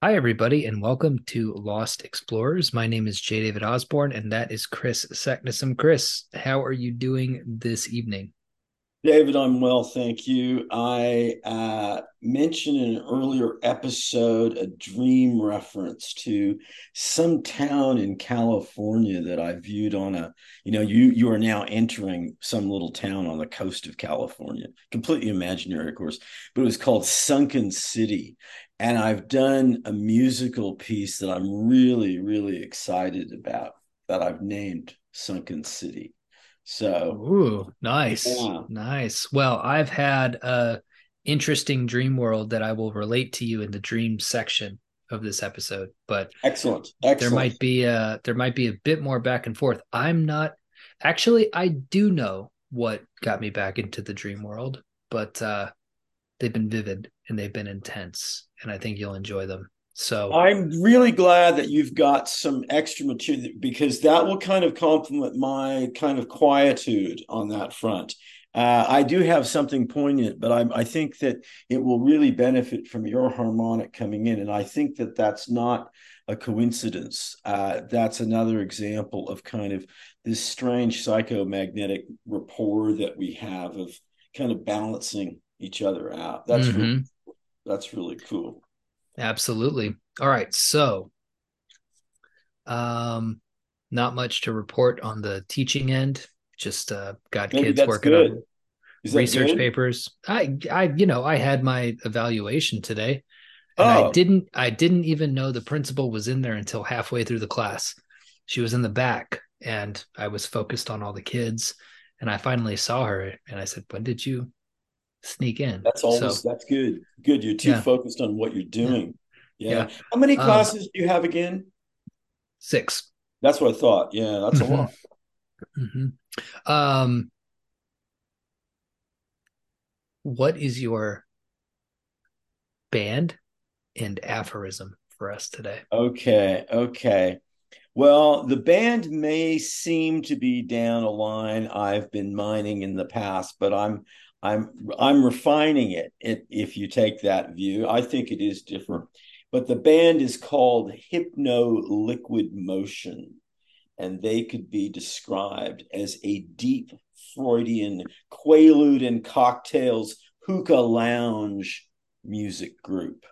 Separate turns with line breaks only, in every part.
Hi, everybody, and welcome to Lost Explorers. My name is J. David Osborne, and that is Kris Saknussemm. Kris, how are you doing this evening?
David, I'm well, thank you. I uh, mentioned in an earlier episode a dream reference to some town in California that I viewed on a, you know, you you are now entering some little town on the coast of California, completely imaginary, of course, but it was called Sunken City, and I've done a musical piece that I'm really, really excited about that I've named Sunken City. So,
Ooh, nice. Yeah. Nice. Well, I've had a interesting dream world that I will relate to you in the dream section of this episode, but
excellent. Excellent.
There might be a there might be a bit more back and forth. I'm not actually I do know what got me back into the dream world, but uh they've been vivid and they've been intense and I think you'll enjoy them. So
I'm really glad that you've got some extra material because that will kind of complement my kind of quietude on that front. Uh, I do have something poignant, but I, I, think that it will really benefit from your harmonic coming in. And I think that that's not a coincidence. Uh, that's another example of kind of this strange psychomagnetic rapport that we have of kind of balancing each other out. That's mm-hmm. That's really cool.
Absolutely. All right. So, um, not much to report on the teaching end. Just uh, got Maybe kids working good. on research good? papers. I, I, you know, I had my evaluation today, and oh. I didn't, I didn't even know the principal was in there until halfway through the class. She was in the back, and I was focused on all the kids. And I finally saw her, and I said, "When did you sneak in.
That's always so, that's good. Good. You're too yeah. focused on what you're doing. Yeah. yeah. How many um, classes um, do you have again?
Six.
That's what I thought. Yeah, that's mm-hmm. a lot.
Mm-hmm. Um, what is your band and aphorism for us today?
Okay. Okay. Well, the band may seem to be down a line I've been mining in the past, but I'm I'm I'm refining it if you take that view. I think it is different. But the band is called HypnoLiquid Motion, and they could be described as a deep Freudian Quaalude and cocktails hookah lounge music group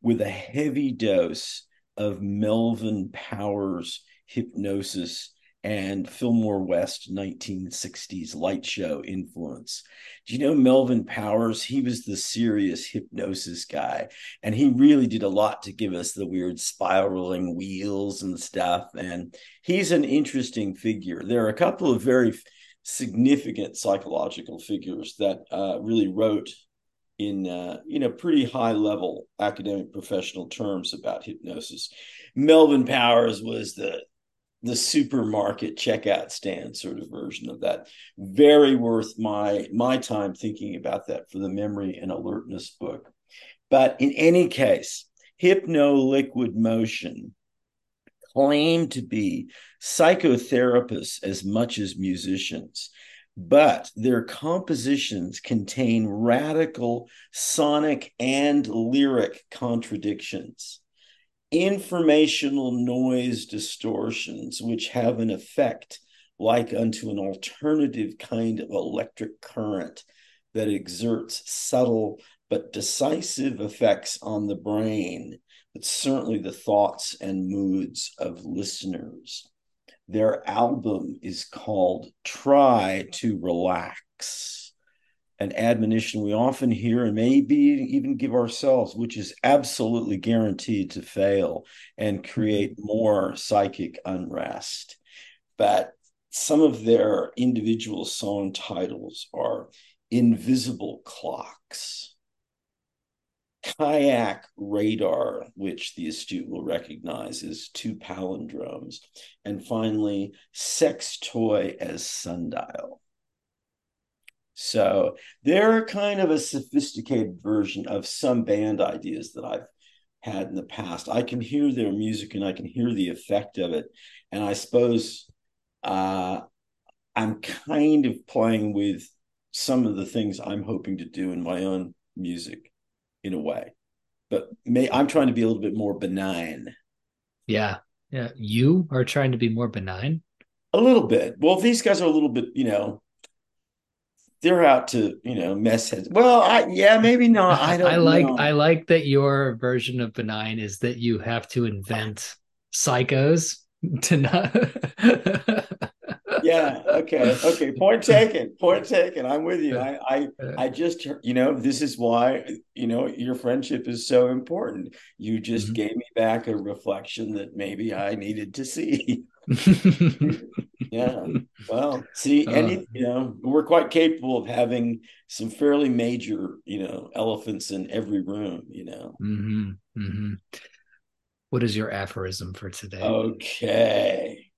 with a heavy dose of Melvin Powers hypnosis and Fillmore West 1960s light show influence. Do you know Melvin Powers? He was the serious hypnosis guy, and he really did a lot to give us the weird spiraling wheels and stuff. And he's an interesting figure. There are a couple of very significant psychological figures that uh, really wrote in uh, you know pretty high level academic professional terms about hypnosis. Melvin Powers was the the supermarket checkout stand sort of version of that. Very worth my my time thinking about that for the memory and alertness book. But in any case, HypnoLiquid Motion claim to be psychotherapists as much as musicians but their compositions contain radical sonic and lyric contradictions informational noise distortions, which have an effect like unto an alternative kind of electric current that exerts subtle but decisive effects on the brain, but certainly the thoughts and moods of listeners. Their album is called Try to Relax an admonition we often hear and maybe even give ourselves, which is absolutely guaranteed to fail and create mm-hmm. more psychic unrest. But some of their individual song titles are Invisible Clocks, Kayak Radar, which the astute will recognize as two palindromes, and finally, Sex Toy as Sundial. So they're kind of a sophisticated version of some band ideas that I've had in the past. I can hear their music and I can hear the effect of it. And I suppose uh, I'm kind of playing with some of the things I'm hoping to do in my own music in a way. but may, I'm trying to be a little bit more benign.
Yeah. Yeah. You are trying to be more benign?
A little bit. Well, these guys are a little bit, you know, they're out to, you know, mess heads. Well, I yeah, maybe not. I don't
I like
know.
I like that your version of benign is that you have to invent psychos to not
yeah okay okay point taken point taken i'm with you i i i just you know this is why you know your friendship is so important you just mm-hmm. gave me back a reflection that maybe i needed to see yeah well see uh, any you know we're quite capable of having some fairly major you know elephants in every room you know
mm-hmm, mm-hmm. what is your aphorism for today
okay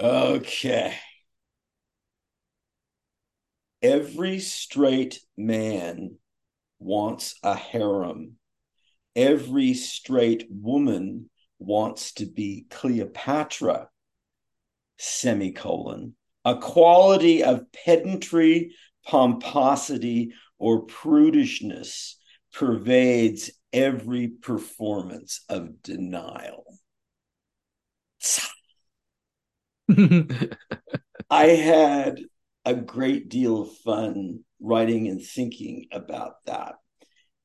Okay. Every straight man wants a harem. Every straight woman wants to be Cleopatra, semicolon. A quality of pedantry, pomposity, or prudishness pervades every performance of denial. I had a great deal of fun writing and thinking about that.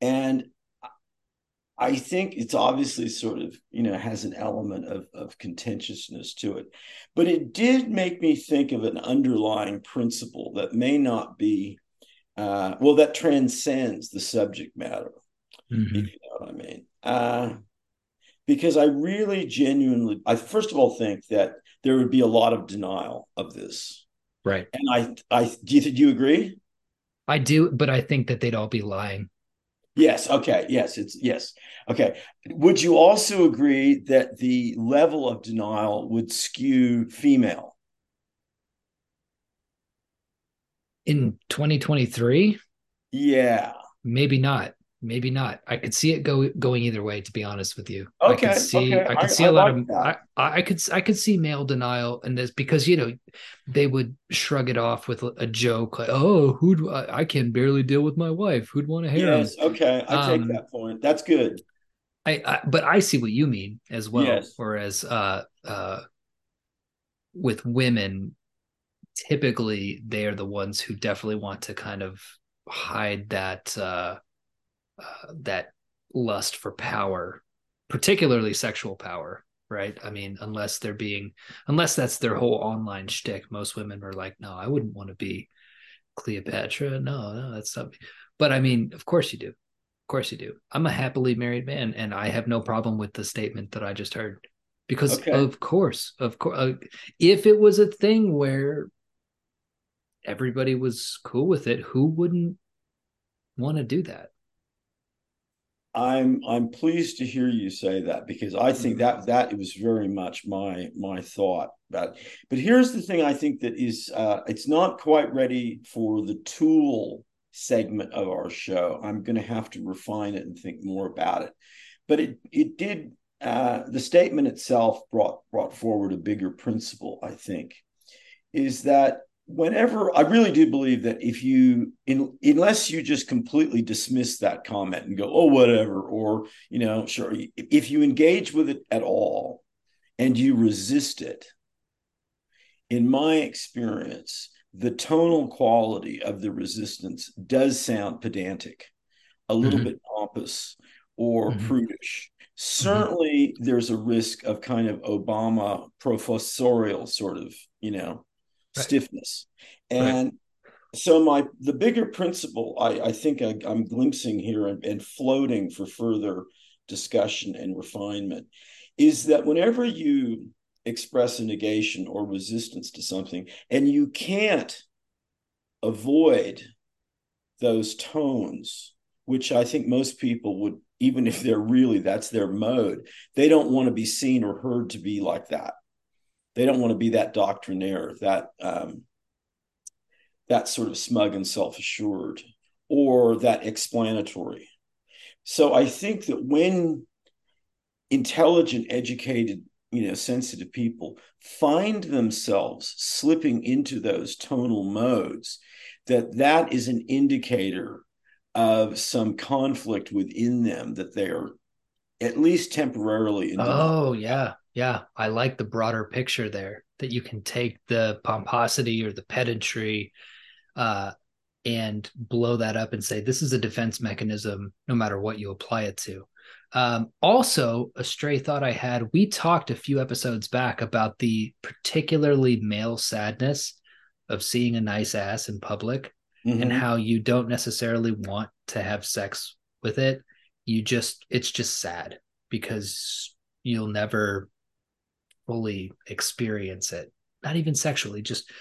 And I think it's obviously sort of, you know, has an element of, of contentiousness to it. But it did make me think of an underlying principle that may not be, uh, well, that transcends the subject matter, mm-hmm. if you know what I mean. Uh, because I really genuinely, I first of all think that there would be a lot of denial of this.
Right.
And I, I do you, do you agree?
I do, but I think that they'd all be lying.
Yes. Okay. Yes. It's yes. Okay. Would you also agree that the level of denial would skew female?
In 2023?
Yeah.
Maybe not maybe not. I could see it go going either way. To be honest with you,
okay.
I could see.
Okay.
I could see I, a lot like of. I, I could. I could see male denial in this because you know they would shrug it off with a joke like, "Oh, who? I can barely deal with my wife. Who'd want to hear?"
Yes. Okay. I take um, that point. That's good.
I, I, but I see what you mean as well. Yes. Whereas uh uh with women, typically they are the ones who definitely want to kind of hide that uh uh, that lust for power, particularly sexual power, right? I mean, unless they're being, unless that's their whole online shtick, most women are like, no, I wouldn't want to be Cleopatra. No, no, that's not. But I mean, of course you do. Of course you do. I'm a happily married man, and I have no problem with the statement that I just heard, because okay. of course, of course, uh, if it was a thing where everybody was cool with it, who wouldn't want to do that?
I'm I'm pleased to hear you say that because I think that that was very much my my thought But But here's the thing: I think that is uh, it's not quite ready for the tool segment of our show. I'm going to have to refine it and think more about it. But it it did uh, the statement itself brought brought forward a bigger principle. I think is that whenever I really do believe that if you in, unless you just completely dismiss that comment and go oh whatever or you know sure if you engage with it at all and you resist it in my experience the tonal quality of the resistance does sound pedantic a little mm-hmm. bit pompous or mm-hmm. prudish mm-hmm. certainly mm-hmm. there's a risk of kind of obama professorial sort of you know right. stiffness. And right. so my the bigger principle I, I think I, am glimpsing here and, and floating for further discussion and refinement is that whenever you express a negation or resistance to something and you can't avoid those tones which i think most people would even if they're really that's their mode they don't want to be seen or heard to be like that they don't want to be that doctrinaire, that um, that sort of smug and self-assured, or that explanatory. So I think that when intelligent, educated, you know, sensitive people find themselves slipping into those tonal modes, that that is an indicator of some conflict within them that they are at least temporarily. In.
Oh yeah, yeah. I like the broader picture there that you can take the pomposity or the pedantry uh, and blow that up and say this is a defense mechanism no matter what you apply it to. Um, also, a stray thought I had we talked a few episodes back about the particularly male sadness of seeing a nice ass in public mm-hmm. and how you don't necessarily want to have sex with it. You just, it's just sad because you'll never fully experience it, not even sexually, just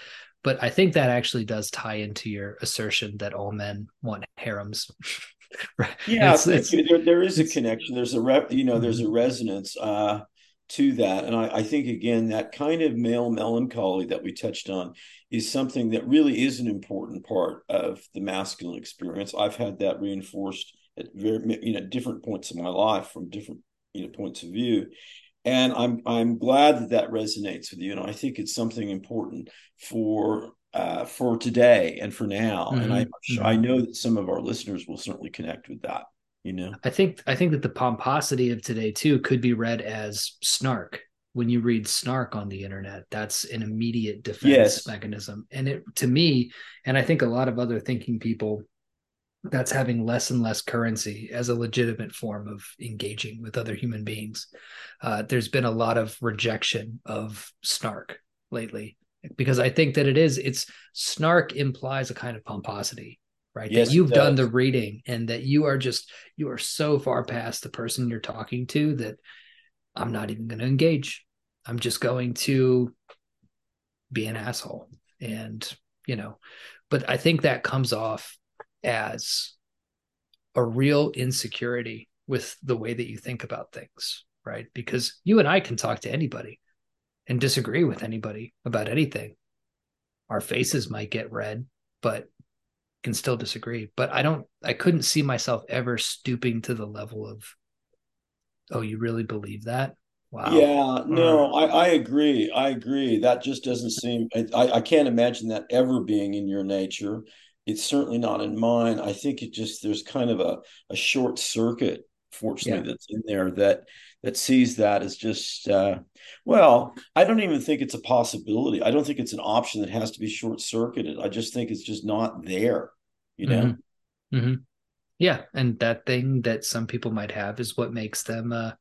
but I think that actually does tie into your assertion that all men want harems.
right. Yeah, it's, it's, there, there is a connection. There's a rep, you know, there's a mm-hmm. resonance uh, to that, and I, I, think again that kind of male melancholy that we touched on is something that really is an important part of the masculine experience. I've had that reinforced at very you know different points in my life from different you know points of view and I'm I'm glad that that resonates with you, and I think it's something important for uh, for today and for now. Mm-hmm. And I mm-hmm. I know that some of our listeners will certainly connect with that. You know,
I think I think that the pomposity of today too could be read as snark. When you read snark on the internet, that's an immediate defense yes. mechanism, and it to me, and I think a lot of other thinking people that's having less and less currency as a legitimate form of engaging with other human beings. Uh, there's been a lot of rejection of snark lately because I think that it is it's snark implies a kind of pomposity, right? Yes, that you've done the reading and that you are just you are so far past the person you're talking to that I'm not even going to engage. I'm just going to be an asshole and you know but I think that comes off as a real insecurity with the way that you think about things, right? Because you and I can talk to anybody and disagree with anybody about anything. Our faces might get red, but can still disagree. But I don't I couldn't see myself ever stooping to the level of oh, you really believe that?
Wow. Yeah, no, I, I agree. I agree. That just doesn't seem I, I can't imagine that ever being in your nature it's certainly not in mine. I think it just there's kind of a, a short circuit, fortunately, yeah. that's in there that that sees that as just uh, well. I don't even think it's a possibility. I don't think it's an option that has to be short circuited. I just think it's just not there. You know.
Mm-hmm. Mm-hmm. Yeah, and that thing that some people might have is what makes them, uh,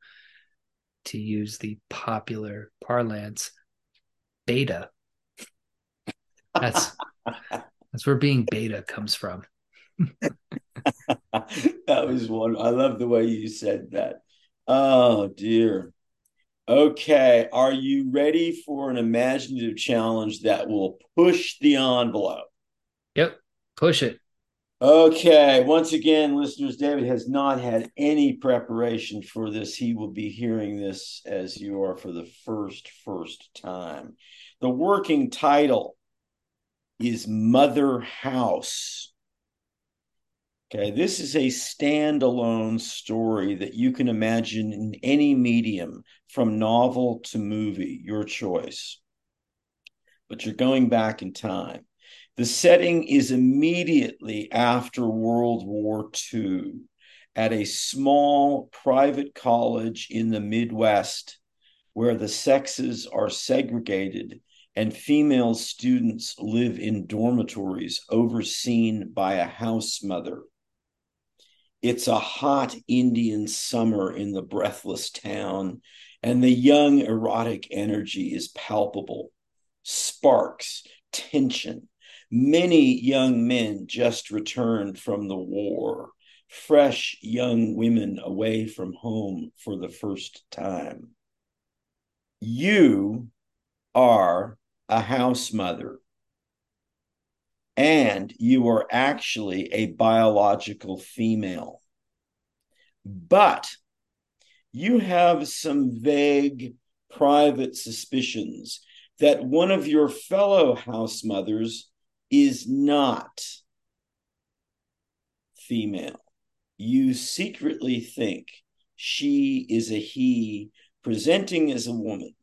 to use the popular parlance, beta. That's That's where being beta comes from.
that was one. I love the way you said that. Oh dear. Okay, are you ready for an imaginative challenge that will push the envelope?
Yep, push it.
Okay, once again, listeners, David has not had any preparation for this. He will be hearing this as you are for the first first time. The working title is Motherhouse. Okay, this is a standalone story that you can imagine in any medium, from novel to movie, your choice. But you're going back in time. The setting is immediately after World War II at a small private college in the Midwest where the sexes are segregated and female students live in dormitories overseen by a house mother. It's a hot Indian summer in the breathless town, and the young erotic energy is palpable. Sparks, tension. Many young men just returned from the war, fresh young women away from home for the first time. You are a house mother and you are actually a biological female. But you have some vague private suspicions that one of your fellow house mothers is not female. You secretly think she is a he presenting as a woman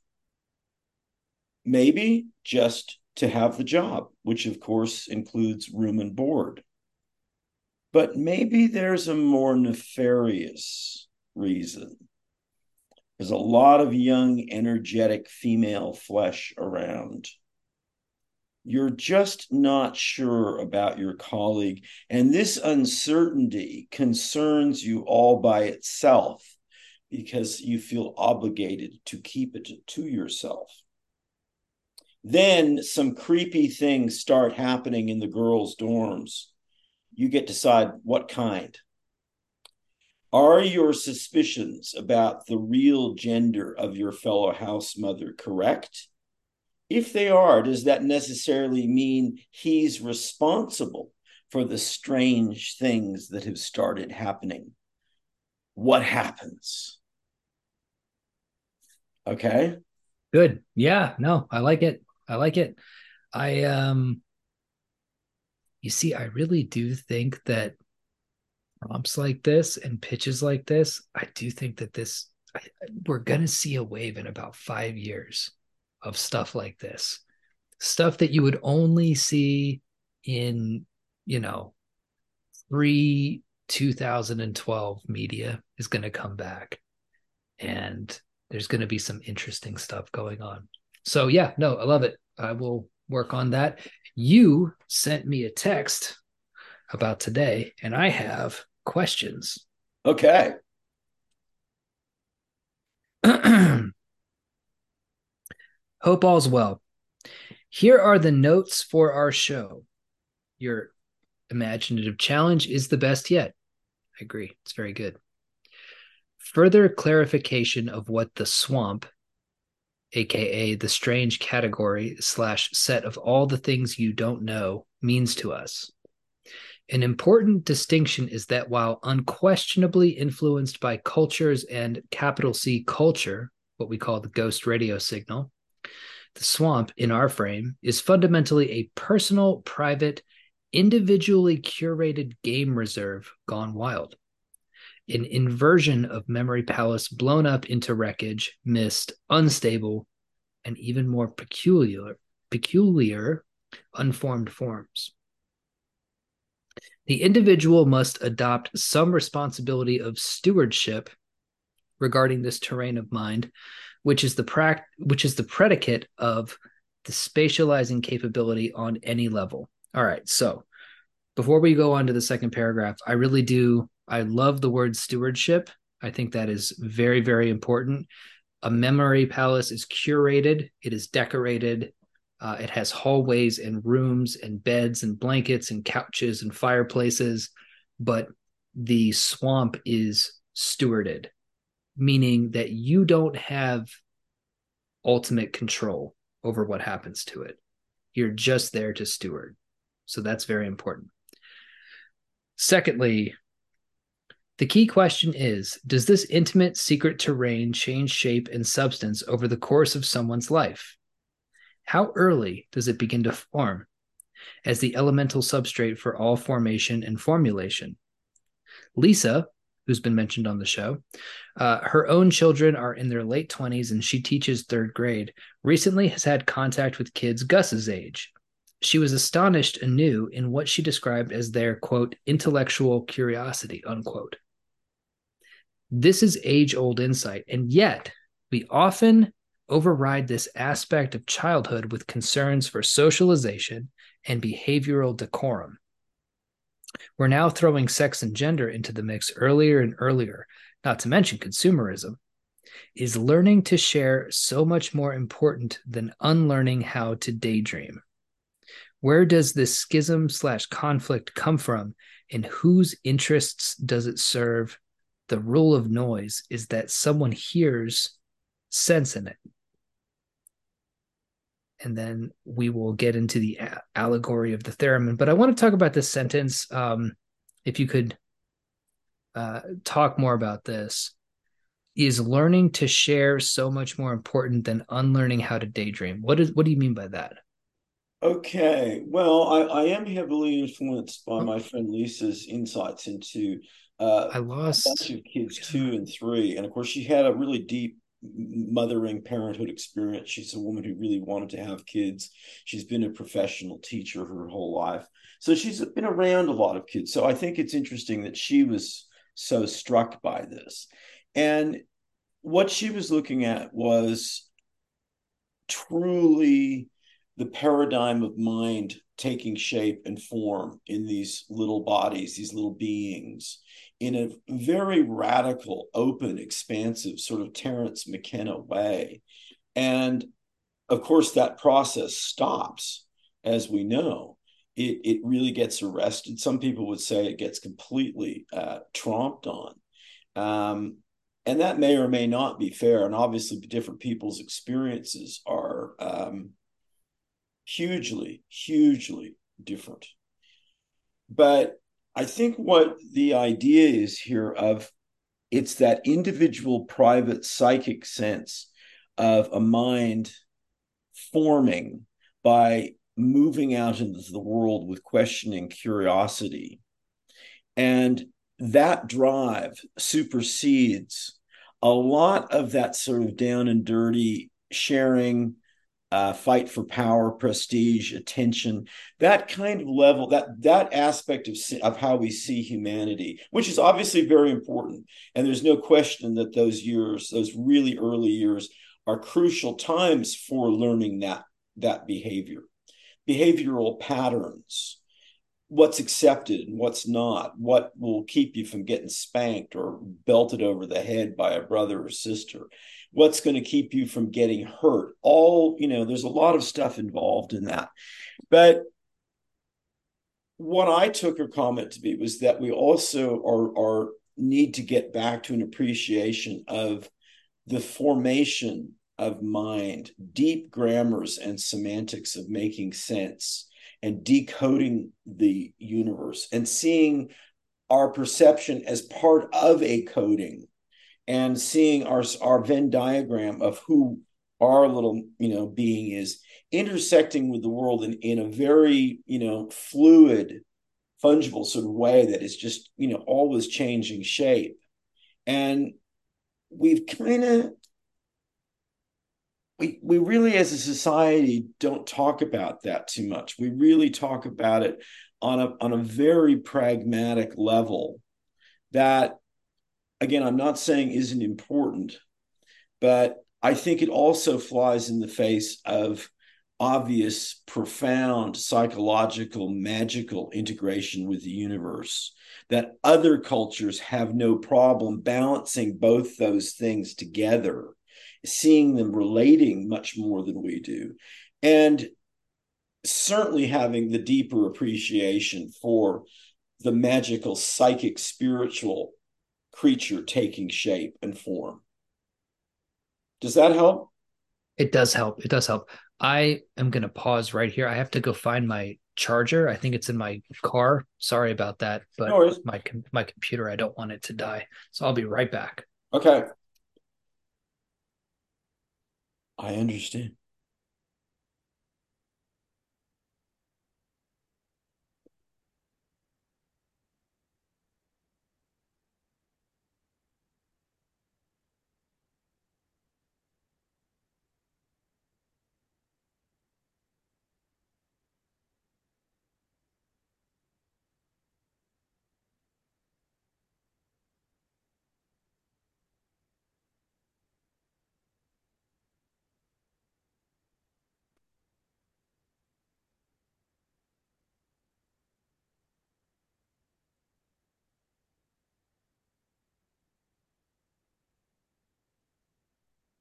maybe just to have the job, which of course includes room and board. But maybe there's a more nefarious reason. There's a lot of young, energetic female flesh around. You're just not sure about your colleague. And this uncertainty concerns you all by itself because you feel obligated to keep it to yourself. Then some creepy things start happening in the girls' dorms. You get to decide what kind. Are your suspicions about the real gender of your fellow house mother correct? If they are, does that necessarily mean he's responsible for the strange things that have started happening? What happens? Okay.
Good. Yeah, no, I like it. I like it. I um you see, I really do think that prompts like this and pitches like this, I do think that this I, we're going to see a wave in about 5 years of stuff like this. Stuff that you would only see in, you know, pre 2012 media is going to come back and there's going to be some interesting stuff going on. So yeah, no, I love it. I will work on that. You sent me a text about today, and I have questions.
Okay.
Hope all's well. Here are the notes for our show. Your imaginative challenge is the best yet. I agree. It's very good. Further clarification of what the swamp aka the strange category slash set of all the things you don't know, means to us. An important distinction is that while unquestionably influenced by cultures and capital C culture, what we call the ghost radio signal, the swamp in our frame is fundamentally a personal, private, individually curated game reserve gone wild an inversion of Memory Palace blown up into wreckage, mist, unstable, and even more peculiar, peculiar, unformed forms. The individual must adopt some responsibility of stewardship regarding this terrain of mind, which is the prac- which is the predicate of the spatializing capability on any level. All right, so before we go on to the second paragraph, I really do I love the word stewardship. I think that is very, very important. A memory palace is curated, it is decorated, uh, it has hallways and rooms and beds and blankets and couches and fireplaces, but the swamp is stewarded, meaning that you don't have ultimate control over what happens to it. You're just there to steward. So that's very important. Secondly, the key question is Does this intimate secret terrain change shape and substance over the course of someone's life? How early does it begin to form as the elemental substrate for all formation and formulation? Lisa, who's been mentioned on the show, uh, her own children are in their late 20s and she teaches third grade, recently has had contact with kids Gus's age. She was astonished anew in what she described as their quote intellectual curiosity unquote this is age old insight. And yet, we often override this aspect of childhood with concerns for socialization and behavioral decorum. We're now throwing sex and gender into the mix earlier and earlier, not to mention consumerism. Is learning to share so much more important than unlearning how to daydream? Where does this schism slash conflict come from, and whose interests does it serve the rule of noise is that someone hears sense in it. And then we will get into the a- allegory of the theremin. But I want to talk about this sentence. Um, if you could uh, talk more about this, is learning to share so much more important than unlearning how to daydream? What is what do you mean by that?
Okay, well, I, I am heavily influenced by my friend Lisa's insights into uh,
I lost
a bunch of kids two and three, and of course she had a really deep mothering parenthood experience. She's a woman who really wanted to have kids. She's been a professional teacher her whole life. So she's been around a lot of kids. So I think it's interesting that she was so struck by this. And what she was looking at was truly the paradigm of mind taking shape and form in these little bodies, these little beings, in a very radical, open, expansive, sort of Terence McKenna way. And of course, that process stops, as we know. It, it really gets arrested. Some people would say it gets completely uh, tromped on. Um, and that may or may not be fair. And obviously, different people's experiences are um, hugely, hugely different. But I think what the idea is here of it's that individual private psychic sense of a mind forming by moving out into the world with questioning curiosity. And that drive supersedes a lot of that sort of down and dirty sharing uh, fight for power prestige attention that kind of level that that aspect of of how we see humanity which is obviously very important. And there's no question that those years those really early years are crucial times for learning that that behavior. Behavioral patterns what's accepted and what's not, what will keep you from getting spanked or belted over the head by a brother or sister, what's going to keep you from getting hurt. All, you know, there's a lot of stuff involved in that. But what I took her comment to be was that we also are, are need to get back to an appreciation of the formation of mind, deep grammars and semantics of making sense and decoding the universe and seeing our perception as part of a coding and seeing our our Venn diagram of who our little you know being is intersecting with the world in, in a very you know fluid fungible sort of way that is just you know always changing shape. And we've kind of we we really as a society don't talk about that too much. We really talk about it on a on a very pragmatic level that again i'm not saying isn't important but i think it also flies in the face of obvious profound psychological magical integration with the universe that other cultures have no problem balancing both those things together seeing them relating much more than we do. And certainly having the deeper appreciation for the magical, psychic, spiritual creature taking shape and form. Does that help?
It does help. It does help. I am going to pause right here. I have to go find my charger. I think it's in my car. Sorry about that, but no my my computer, I don't want it to die. So I'll be right back.
Okay. I understand.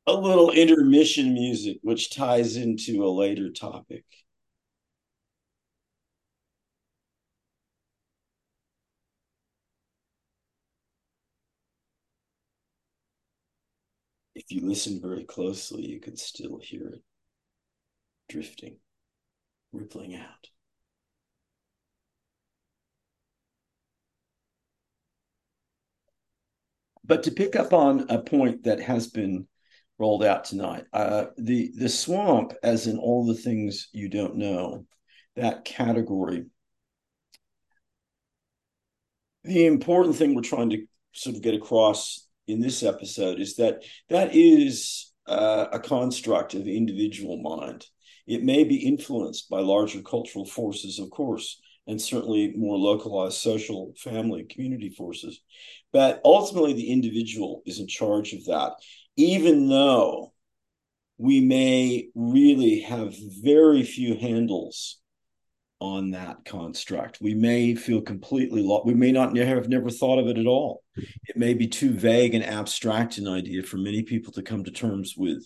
A little intermission music, which ties into a later topic. If you listen very closely, you can still hear it drifting, rippling out. But to pick up on a point that has been rolled out tonight. Uh, the the swamp, as in all the things you don't know, that category. The important thing we're trying to sort of get across in this episode is that that is uh, a construct of individual mind. It may be influenced by larger cultural forces, of course, and certainly more localized social, family, community forces. But ultimately, the individual is in charge of that, even though we may really have very few handles on that construct. We may feel completely lost. We may not have never thought of it at all. It may be too vague and abstract an idea for many people to come to terms with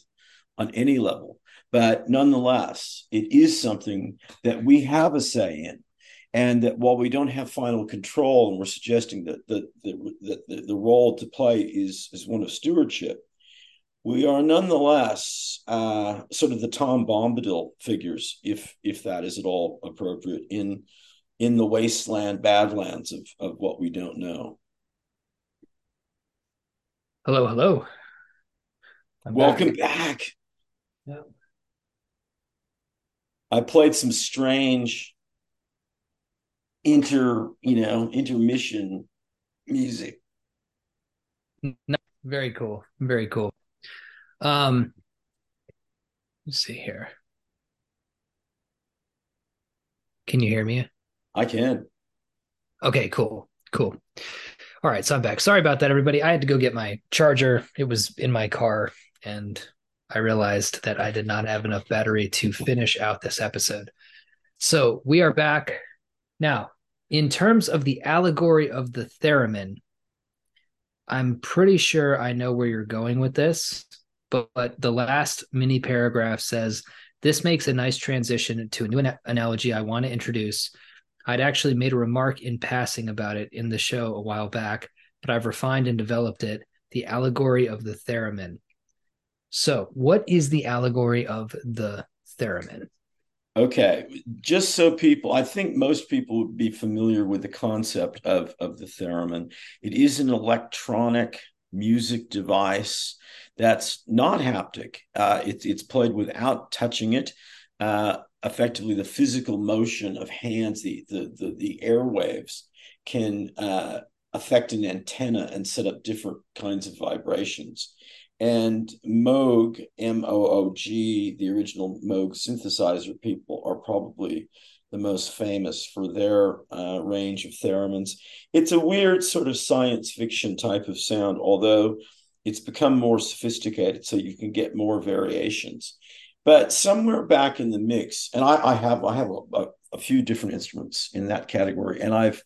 on any level. But nonetheless, it is something that we have a say in. And that while we don't have final control, and we're suggesting that the, the, the, the role to play is, is one of stewardship, we are nonetheless uh, sort of the Tom Bombadil figures, if if that is at all appropriate in in the wasteland badlands of of what we don't know.
Hello, hello.
I'm Welcome back. back. Yeah. I played some strange inter, you know, intermission music.
very cool. Very cool. Um, let's see here. Can you hear me?
I can.
Okay, cool. Cool. All right, so I'm back. Sorry about that, everybody. I had to go get my charger. It was in my car, and I realized that I did not have enough battery to finish out this episode. So we are back. Now, in terms of the allegory of the theremin, I'm pretty sure I know where you're going with this but, but the last mini paragraph says this makes a nice transition to a new an- analogy I want to introduce. I'd actually made a remark in passing about it in the show a while back, but I've refined and developed it the allegory of the theremin. So, what is the allegory of the theremin?
Okay, just so people, I think most people would be familiar with the concept of, of the theremin. It is an electronic music device that's not haptic. Uh, it's it's played without touching it. Uh, effectively, the physical motion of hands, the the the, the airwaves, can uh, affect an antenna and set up different kinds of vibrations. And Moog, M O O G, the original Moog synthesizer people are probably the most famous for their uh, range of theremins. It's a weird sort of science fiction type of sound, although it's become more sophisticated, so you can get more variations. But somewhere back in the mix, and I, I have I have a, a, few different instruments in that category, and I've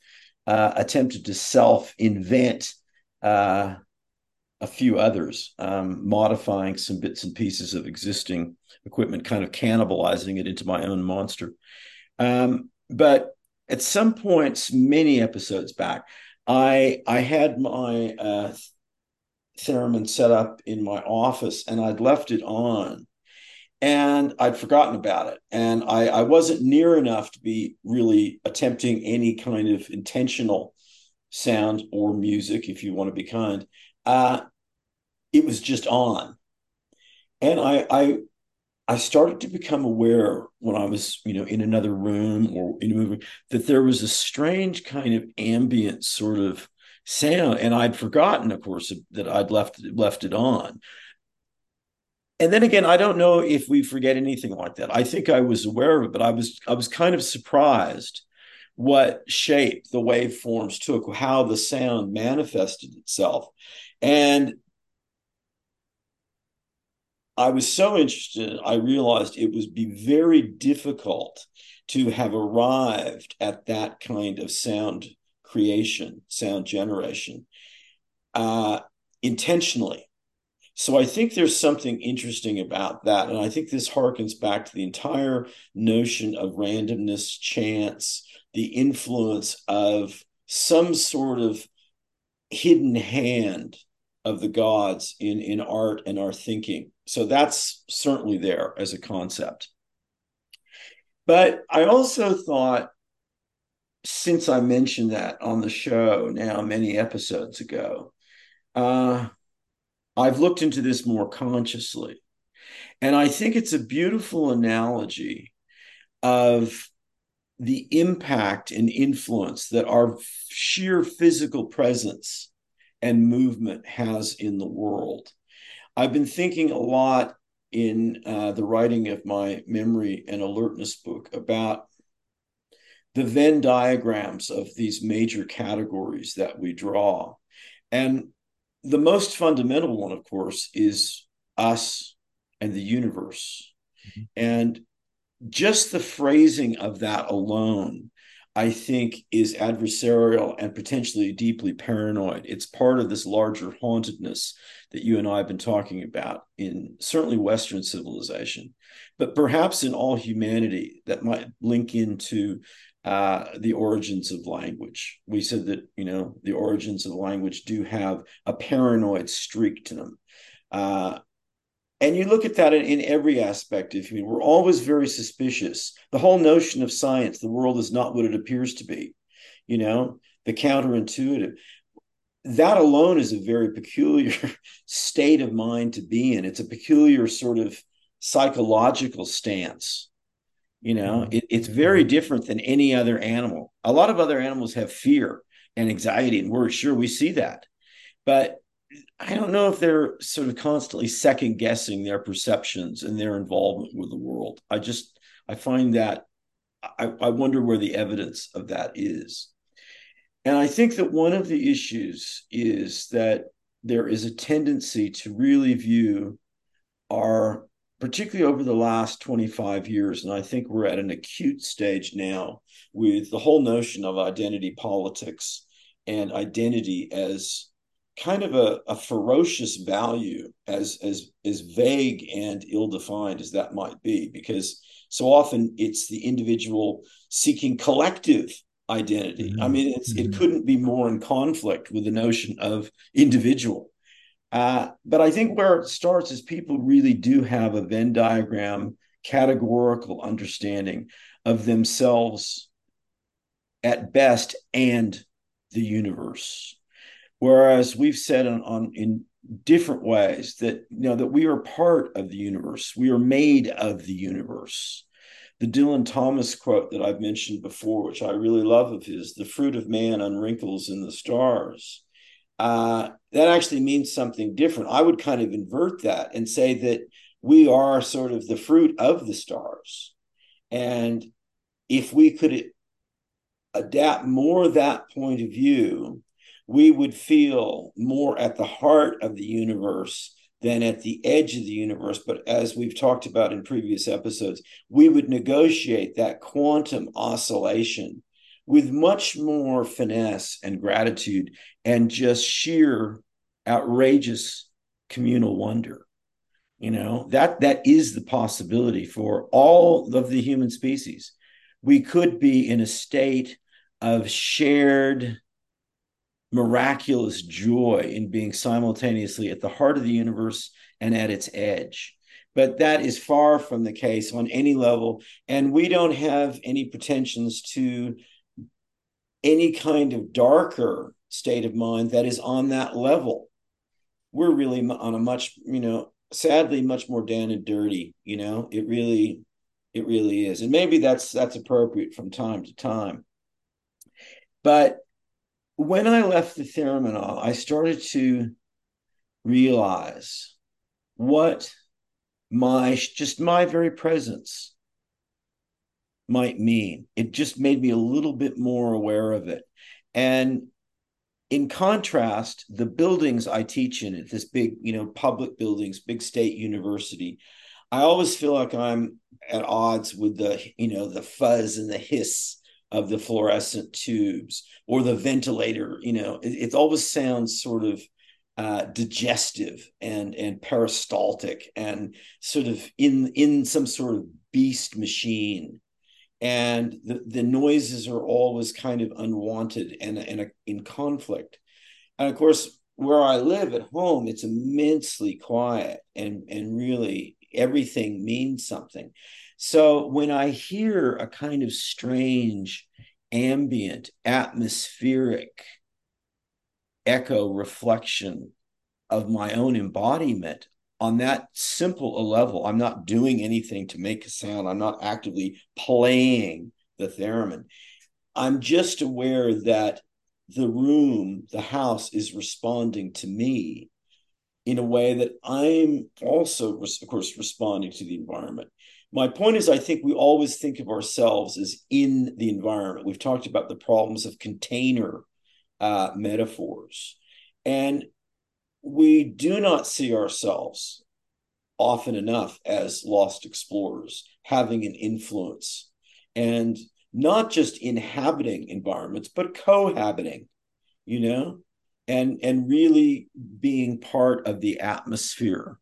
uh, attempted to self invent uh, a few others, um, modifying some bits and pieces of existing equipment, kind of cannibalizing it into my own monster. Um, but at some points, many episodes back, I I had my uh, theremin set up in my office, and I'd left it on, and I'd forgotten about it, and I I wasn't near enough to be really attempting any kind of intentional sound or music, if you want to be kind. Uh, it was just on, and I I I started to become aware when I was, you know, in another room or in a movie that there was a strange kind of ambient sort of sound, and I'd forgotten, of course, that I'd left left it on. And then again, I don't know if we forget anything like that. I think I was aware of it, but I was I was kind of surprised what shape the waveforms took, how the sound manifested itself. And I was so interested, I realized it would be very difficult to have arrived at that kind of sound creation, sound generation, uh, intentionally. So I think there's something interesting about that. And I think this harkens back to the entire notion of randomness, chance, the influence of some sort of hidden hand of the gods in, in art and our thinking so that's certainly there as a concept. But I also thought, since I mentioned that on the show now many episodes ago, uh, I've looked into this more consciously. And I think it's a beautiful analogy of the impact and influence that our sheer physical presence and movement has in the world. I've been thinking a lot in uh, the writing of my memory and alertness book about the Venn diagrams of these major categories that we draw. And the most fundamental one, of course, is us and the universe. Mm-hmm. And just the phrasing of that alone, I think, is adversarial and potentially deeply paranoid. It's part of this larger hauntedness that you and I have been talking about in certainly Western civilization, but perhaps in all humanity that might link into uh, the origins of language. We said that you know the origins of language do have a paranoid streak to them. Uh, and you look at that in, in every aspect. Of human we're always very suspicious. The whole notion of science the world is not what it appears to be you know the counterintuitive. That alone is a very peculiar state of mind to be in. It's a peculiar sort of psychological stance you know mm-hmm. it, it's very different than any other animal a lot of other animals have fear and anxiety and we're sure we see that but I don't know if they're sort of constantly second guessing their perceptions and their involvement with the world. I just I find that I, I wonder where the evidence of that is. And I think that one of the issues is that there is a tendency to really view our, particularly over the last 25 years, and I think we're at an acute stage now with the whole notion of identity politics and identity as kind of a, a ferocious value as as as vague and ill-defined as that might be because so often it's the individual seeking collective identity mm-hmm. i mean it's mm-hmm. it couldn't be more in conflict with the notion of individual uh, but i think where it starts is people really do have a venn diagram categorical understanding of themselves at best and the universe Whereas we've said on, on in different ways that you know that we are part of the universe. We are made of the universe. The Dylan Thomas quote that I've mentioned before, which I really love of his, "The fruit of man unwrinkles in the stars." Uh, that actually means something different. I would kind of invert that and say that we are sort of the fruit of the stars, and if we could adapt more that point of view we would feel more at the heart of the universe than at the edge of the universe. But as we've talked about in previous episodes, we would negotiate that quantum oscillation with much more finesse and gratitude and just sheer outrageous communal wonder you know that that is the possibility for all of the human species we could be in a state of shared miraculous joy in being simultaneously at the heart of the universe and at its edge. But that is far from the case on any level. And we don't have any pretensions to any kind of darker state of mind that is on that level. We're really on a much, you know, sadly, much more down and dirty, you know, it really, it really is. And maybe that's that's appropriate from time to time. But when I left the theremin on, I started to realize what my just my very presence might mean. It just made me a little bit more aware of it. And in contrast, the buildings I teach in this big, you know, public buildings, big state university, I always feel like I'm at odds with the, you know, the fuzz and the hiss of the fluorescent tubes or the ventilator you know it, it always sounds sort of uh, digestive and and peristaltic and sort of in in some sort of beast machine and the, the noises are always kind of unwanted and, and a, in conflict. And of course where i live at home it's immensely quiet and and really everything means something. So when I hear a kind of strange, ambient, atmospheric echo reflection of my own embodiment on that simple a level, I'm not doing anything to make a sound, I'm not actively playing the theremin. I'm just aware that the room, the house is responding to me in a way that I'm also, of course, responding to the environment. My point is, I think we always think of ourselves as in the environment. We've talked about the problems of container uh, metaphors. And we do not see ourselves often enough as lost explorers having an influence and not just inhabiting environments but cohabiting you know and and really being part of the atmosphere.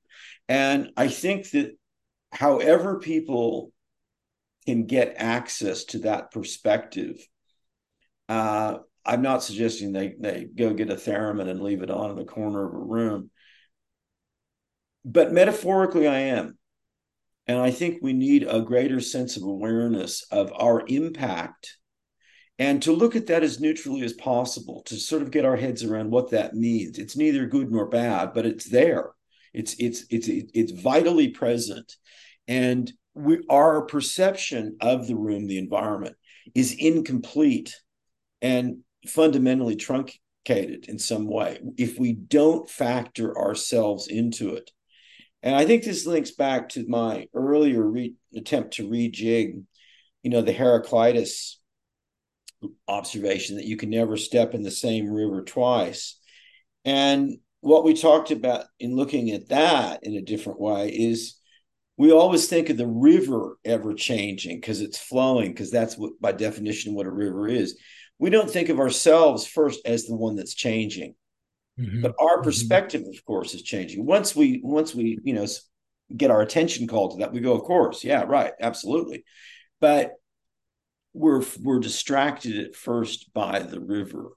And i think that however people can get access to that perspective uh, i'm not suggesting they they go get a theremin and leave it on in the corner of a room but metaphorically i am and I think we need a greater sense of awareness of our impact and to look at that as neutrally as possible, to sort of get our heads around what that means. It's neither good nor bad, but it's there. It's it's it's it's vitally present. And we our perception of the room, the environment, is incomplete and fundamentally truncated in some way if we don't factor ourselves into it. And I think this links back to my earlier re- attempt to rejig, you know, the Heraclitus observation that you can never step in the same river twice. And what we talked about in looking at that in a different way is we always think of the river ever changing because it's flowing, because that's what, by definition, what a river is. We don't think of ourselves first as the one that's changing. Mm-hmm. But our mm-hmm. perspective, mm-hmm. of course, is changing. Once we once we you know get our attention called to that, we go, of course, yeah, right, absolutely. But we're we're distracted at first by the river.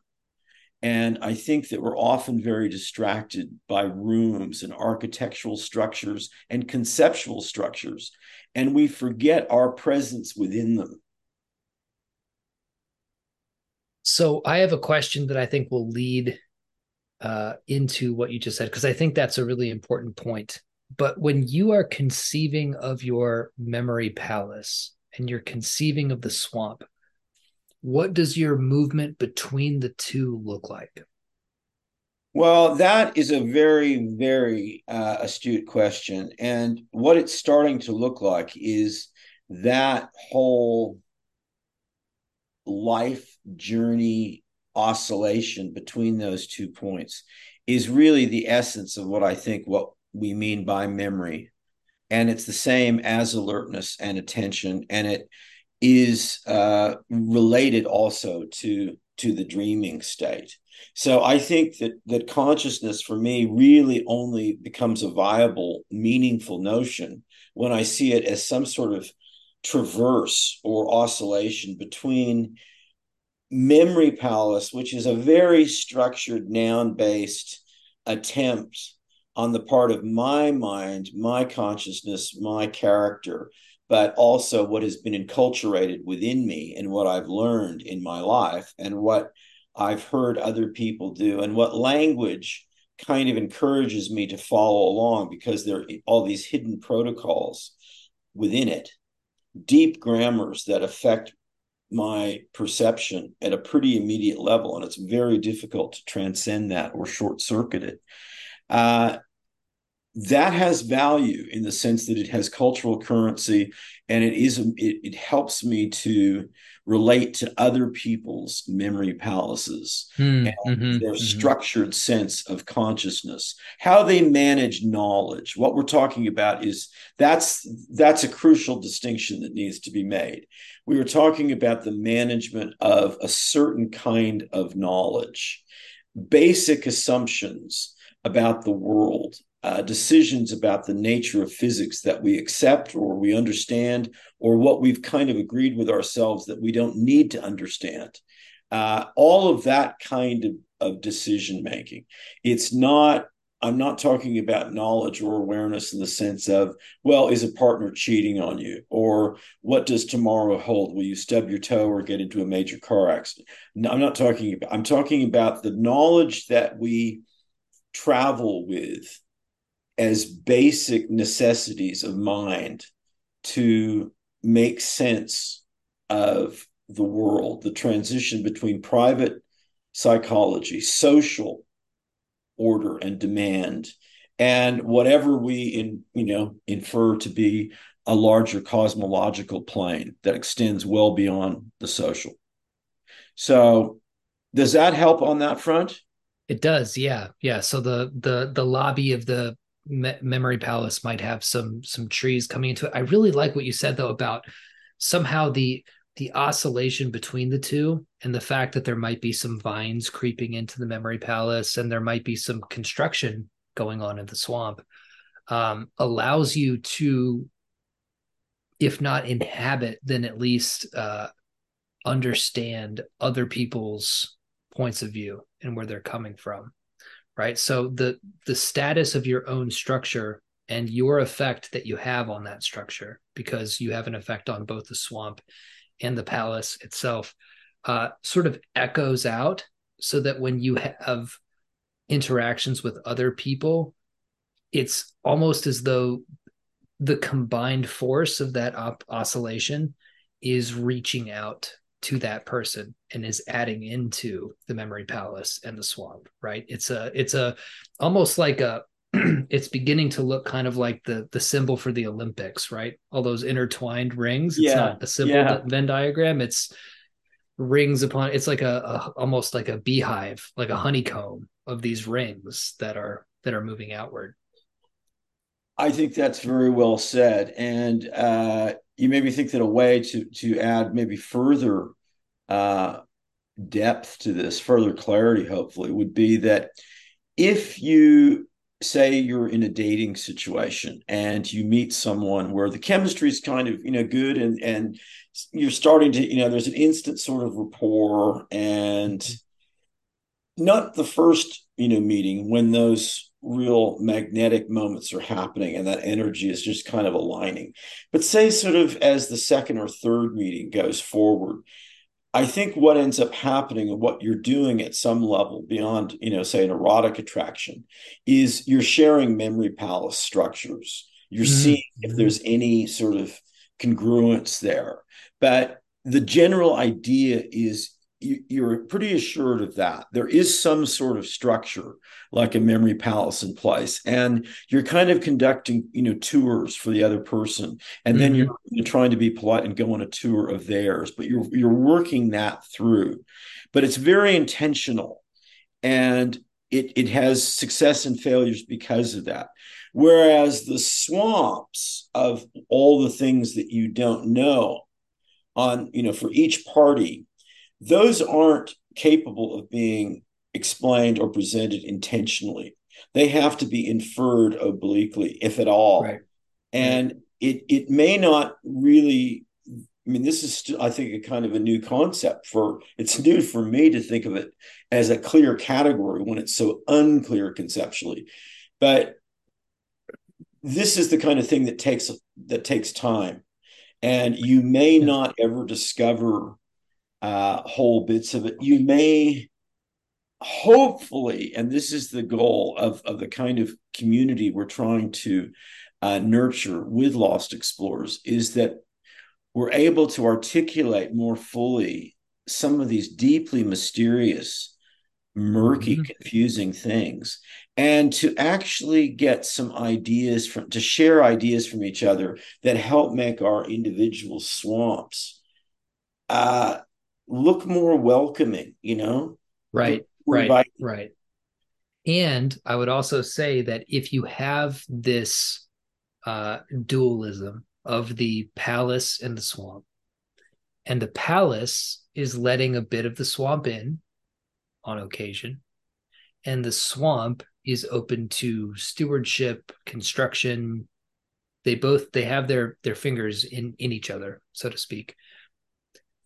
And I think that we're often very distracted by rooms and architectural structures and conceptual structures, and we forget our presence within them.
So I have a question that I think will lead uh, into what you just said because I think that's a really important point. But when you are conceiving of your memory palace and you're conceiving of the swamp, what does your movement between the two look like?
Well, that is a very, very uh, astute question. And what it's starting to look like is that whole life journey oscillation between those two points is really the essence of what I think what we mean by memory. And it's the same as alertness and attention. And it is uh, related also to, to the dreaming state. So I think that that consciousness for me really only becomes a viable, meaningful notion when I see it as some sort of traverse or oscillation between memory palace, which is a very structured noun based attempt on the part of my mind, my consciousness, my character, but also what has been enculturated within me and what I've learned in my life and what I've heard other people do and what language kind of encourages me to follow along because there are all these hidden protocols within it, deep grammars that affect my perception at a pretty immediate level, and it's very difficult to transcend that or short circuit it. Uh, that has value in the sense that it has cultural currency and it is it, it helps me to relate to other people's memory palaces mm, and mm-hmm, their mm-hmm. structured sense of consciousness how they manage knowledge what we're talking about is that's that's a crucial distinction that needs to be made we were talking about the management of a certain kind of knowledge basic assumptions about the world uh, decisions about the nature of physics that we accept or we understand, or what we've kind of agreed with ourselves that we don't need to understand. Uh, all of that kind of, of decision making. It's not, I'm not talking about knowledge or awareness in the sense of, well, is a partner cheating on you? Or what does tomorrow hold? Will you stub your toe or get into a major car accident? No, I'm not talking about, I'm talking about the knowledge that we travel with as basic necessities of mind to make sense of the world, the transition between private psychology, social order and demand, and whatever we in you know infer to be a larger cosmological plane that extends well beyond the social. So, does that help on that front?
It does, yeah, yeah. So the the the lobby of the me- memory palace might have some some trees coming into it. I really like what you said though about somehow the the oscillation between the two and the fact that there might be some vines creeping into the memory palace and there might be some construction going on in the swamp um, allows you to if not inhabit then at least uh, understand other people's points of view and where they're coming from right? So the the status of your own structure and your effect that you have on that structure because you have an effect on both the swamp and the palace itself uh, sort of echoes out so that when you have interactions with other people it's almost as though the combined force of that op- oscillation is reaching out to that person and is adding into the memory palace and the swamp right it's a it's a almost like a it's beginning to look kind of like the the symbol for the olympics right all those intertwined rings it's yeah. not a simple yeah. venn diagram it's rings upon it's like a, a almost like a beehive like a honeycomb of these rings that are that are moving outward
i think that's very well said. And uh you maybe think that a way to to add maybe further uh, depth to this, further clarity, hopefully, would be that if you say you're in a dating situation and you meet someone where the chemistry is kind of you know good and and you're starting to you know there's an instant sort of rapport and not the first you know meeting when those real magnetic moments are happening and that energy is just kind of aligning. But say, sort of, as the second or third meeting goes forward, I think what ends up happening and what you're doing at some level beyond, you know, say an erotic attraction is you're sharing memory palace structures. You're mm-hmm. seeing if there's any sort of congruence there. But the general idea is you, are pretty assured of that. There is some sort of structure, like a memory palace in place, and you're kind of conducting, you know, tours for the other person, and mm-hmm. then you're, you're trying to be polite and go on a tour of theirs. But you're you're working that through, but it's very intentional, and it it has success and failures because of that. Whereas the swamps of all the things that you don't know on, you know, for each party those aren't capable of being explained or presented intentionally. They have to be inferred obliquely, if at all. Right. And it it may not really. I mean, this is still, I think, a kind of a new concept for. It's new for me to think of it as a clear category when it's so unclear conceptually. But this is the kind of thing that takes that takes time, and you may not ever discover uh, whole bits of it. You may hopefully, and this is the goal of, of the kind of community we're trying to uh, nurture with Lost Explorers, is that we're able to articulate more fully some of these deeply mysterious, murky, mm-hmm. confusing things, and to actually get some ideas from, to share ideas from each other that help make our individual swamps uh, look more welcoming, you know?
Right, right, right. And I would also say that if you have this uh, dualism of the palace and the swamp, and the palace is letting a bit of the swamp in on occasion, and the swamp is open to stewardship, construction. They both they have their their fingers in in each other, so to speak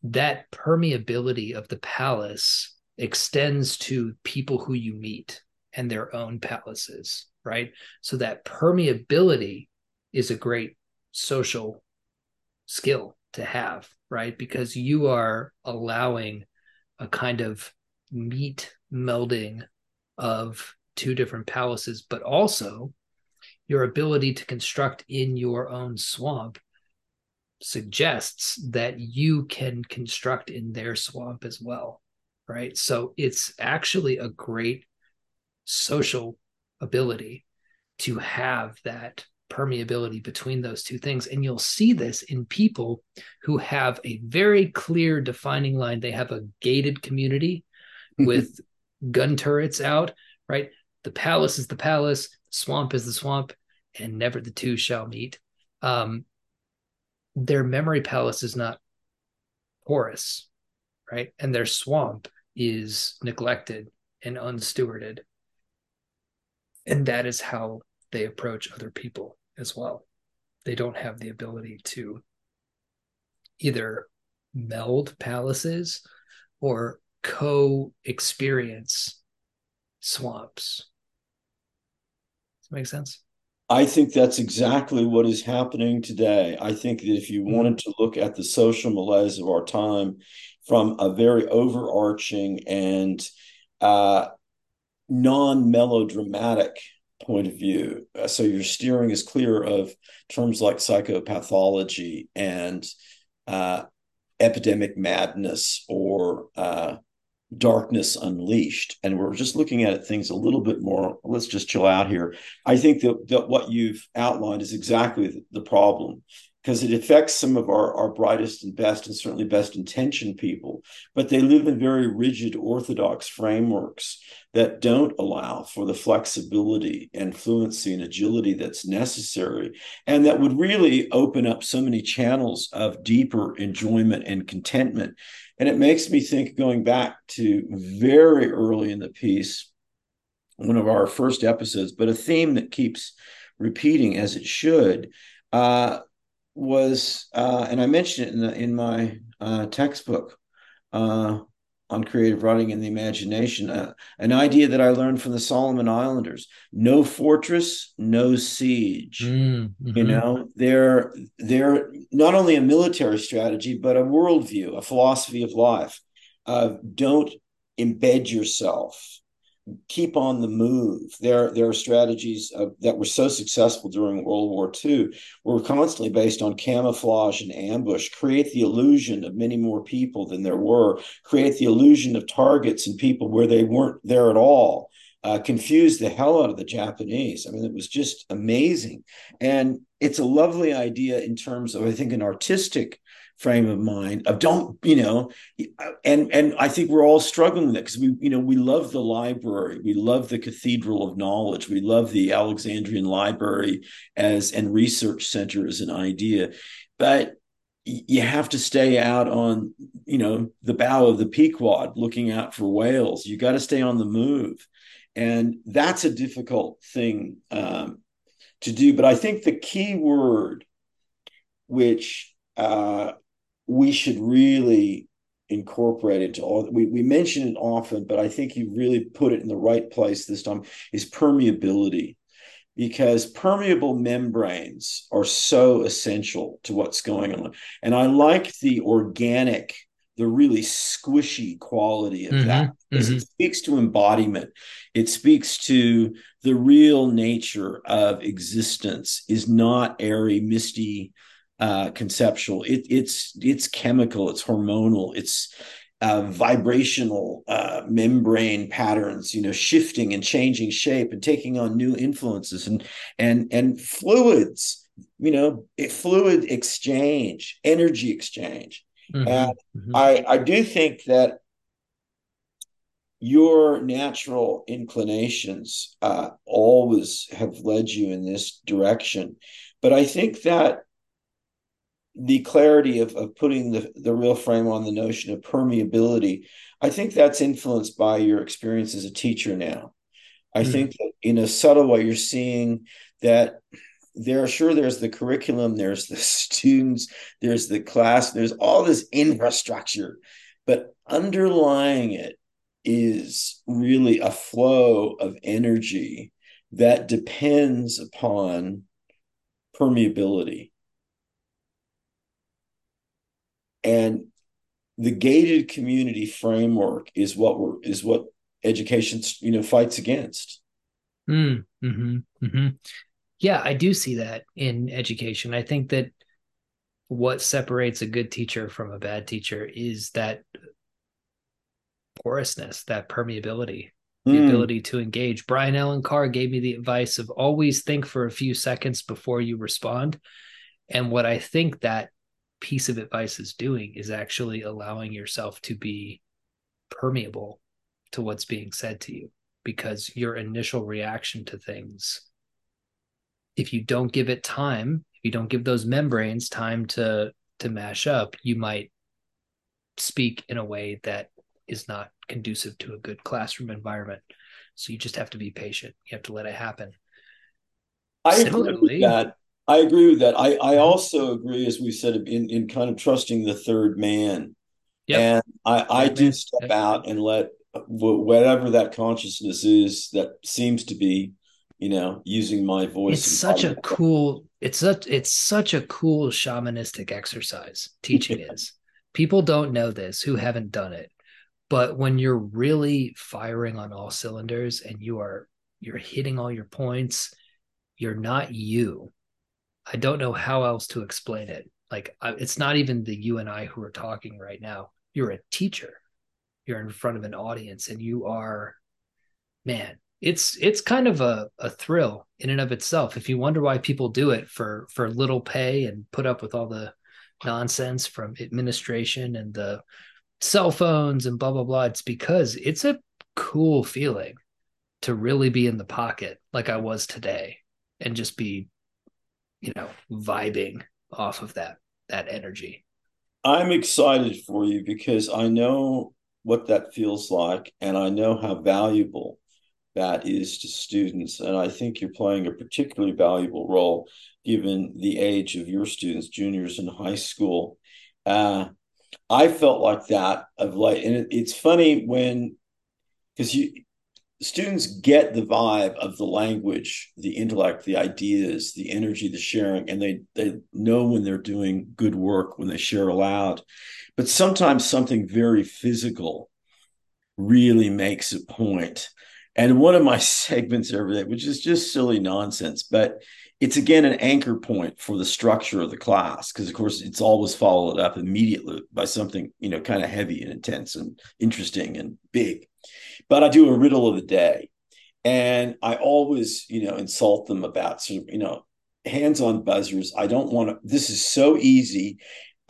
that permeability of the palace extends to people who you meet and their own palaces, right? So that permeability is a great social skill to have, right? Because you are allowing a kind of meat melding of two different palaces, but also your ability to construct in your own swamp suggests that you can construct in their swamp as well right? So it's actually a great social ability to have that permeability between those two things. And you'll see this in people who have a very clear defining line. They have a gated community with gun turrets out, right? The palace is the palace, swamp is the swamp, and never the two shall meet. Um, their memory palace is not porous, right? And their swamp is neglected and unstewarded. And that is how they approach other people as well. They don't have the ability to either meld palaces or co experience swamps. Does that make sense?
I think that's exactly what is happening today. I think that if you wanted to look at the social malaise of our time from a very overarching and uh, non melodramatic point of view, uh, so your steering is clear of terms like psychopathology and uh, epidemic madness or uh, darkness unleashed. And we're just looking at things a little bit more let's just chill out here. I think that, that what you've outlined is exactly the problem because it affects some of our, our brightest and best and certainly best intentioned people. But they live in very rigid orthodox frameworks that don't allow for the flexibility and fluency and agility that's necessary and that would really open up so many channels of deeper enjoyment and contentment. And it makes me think going back to very early in the piece, one of our first episodes, but a theme that keeps repeating as it should, uh, was, uh, and I mentioned it in, the, in my uh, textbook, uh, on creative writing and the imagination. Uh, an idea that I learned from the Solomon Islanders: no fortress, no siege. Mm-hmm. You know, they're they're not only a military strategy but a worldview, a philosophy of life. Uh, don't embed yourself keep on the move. There, there are strategies uh, that were so successful during World War II were constantly based on camouflage and ambush, create the illusion of many more people than there were, create the illusion of targets and people where they weren't there at all. Uh, confuse the hell out of the Japanese. I mean, it was just amazing. And it's a lovely idea in terms of, I think, an artistic frame of mind of don't you know and and i think we're all struggling with it because we you know we love the library. We love the cathedral of knowledge. We love the alexandrian library as and research center as an idea. But you have to stay out on you know the bow of the pequod looking out for whales. You got to stay on the move. And that's a difficult thing um, to do. But i think the key word which uh, we should really incorporate into all we, we mention it often but i think you really put it in the right place this time is permeability. Because permeable membranes are so essential to what's going on. And i like the organic the really squishy quality of mm-hmm, that. Because mm-hmm. it speaks to embodiment. It speaks to the real nature of existence is not airy misty uh, conceptual. It, it's it's chemical, it's hormonal, it's uh, vibrational uh, membrane patterns, you know, shifting and changing shape and taking on new influences and and and fluids, you know, fluid exchange, energy exchange. Mm-hmm. And mm-hmm. I I do think that your natural inclinations uh, always have led you in this direction, but I think that the clarity of, of putting the, the real frame on the notion of permeability, I think that's influenced by your experience as a teacher now. I mm-hmm. think that in a subtle way, you're seeing that there sure there's the curriculum, there's the students, there's the class, there's all this infrastructure, but underlying it is really a flow of energy that depends upon permeability and the gated community framework is what we're is what education you know fights against
mm, mm-hmm, mm-hmm. yeah i do see that in education i think that what separates a good teacher from a bad teacher is that porousness, that permeability, the mm. ability to engage. Brian Allen Carr gave me the advice of always think for a few seconds before you respond. And what I think that piece of advice is doing is actually allowing yourself to be permeable to what's being said to you. Because your initial reaction to things if you don't give it time if you don't give those membranes time to to mash up you might speak in a way that is not conducive to a good classroom environment. So you just have to be patient. You have to let it happen.
I Similarly, agree with that i agree with that. I i also agree as we said in in kind of trusting the third man. Yep. and i i do step yep. out and let whatever that consciousness is that seems to be you know using my voice
it's such a cool it's such it's such a cool shamanistic exercise teaching is. People don't know this who haven't done it but when you're really firing on all cylinders and you are you're hitting all your points you're not you i don't know how else to explain it. Like it's not even the you and i who are talking right now. You're a teacher. You're in front of an audience and you are man it's it's kind of a, a thrill in and of itself. If you wonder why people do it for for little pay and put up with all the nonsense from administration and the cell phones and blah blah blah it's because it's a cool feeling to really be in the pocket like i was today and just be you know vibing off of that that energy
i'm excited for you because i know what that feels like, and I know how valuable that is to students. And I think you're playing a particularly valuable role given the age of your students, juniors in high school. Uh, I felt like that of like, and it, it's funny when because you students get the vibe of the language, the intellect, the ideas, the energy, the sharing, and they they know when they're doing good work when they share aloud. But sometimes something very physical really makes a point. And one of my segments over there, which is just silly nonsense, but it's again an anchor point for the structure of the class because of course it's always followed up immediately by something you know kind of heavy and intense and interesting and big but i do a riddle of the day and i always you know insult them about sort of you know hands on buzzers i don't want to this is so easy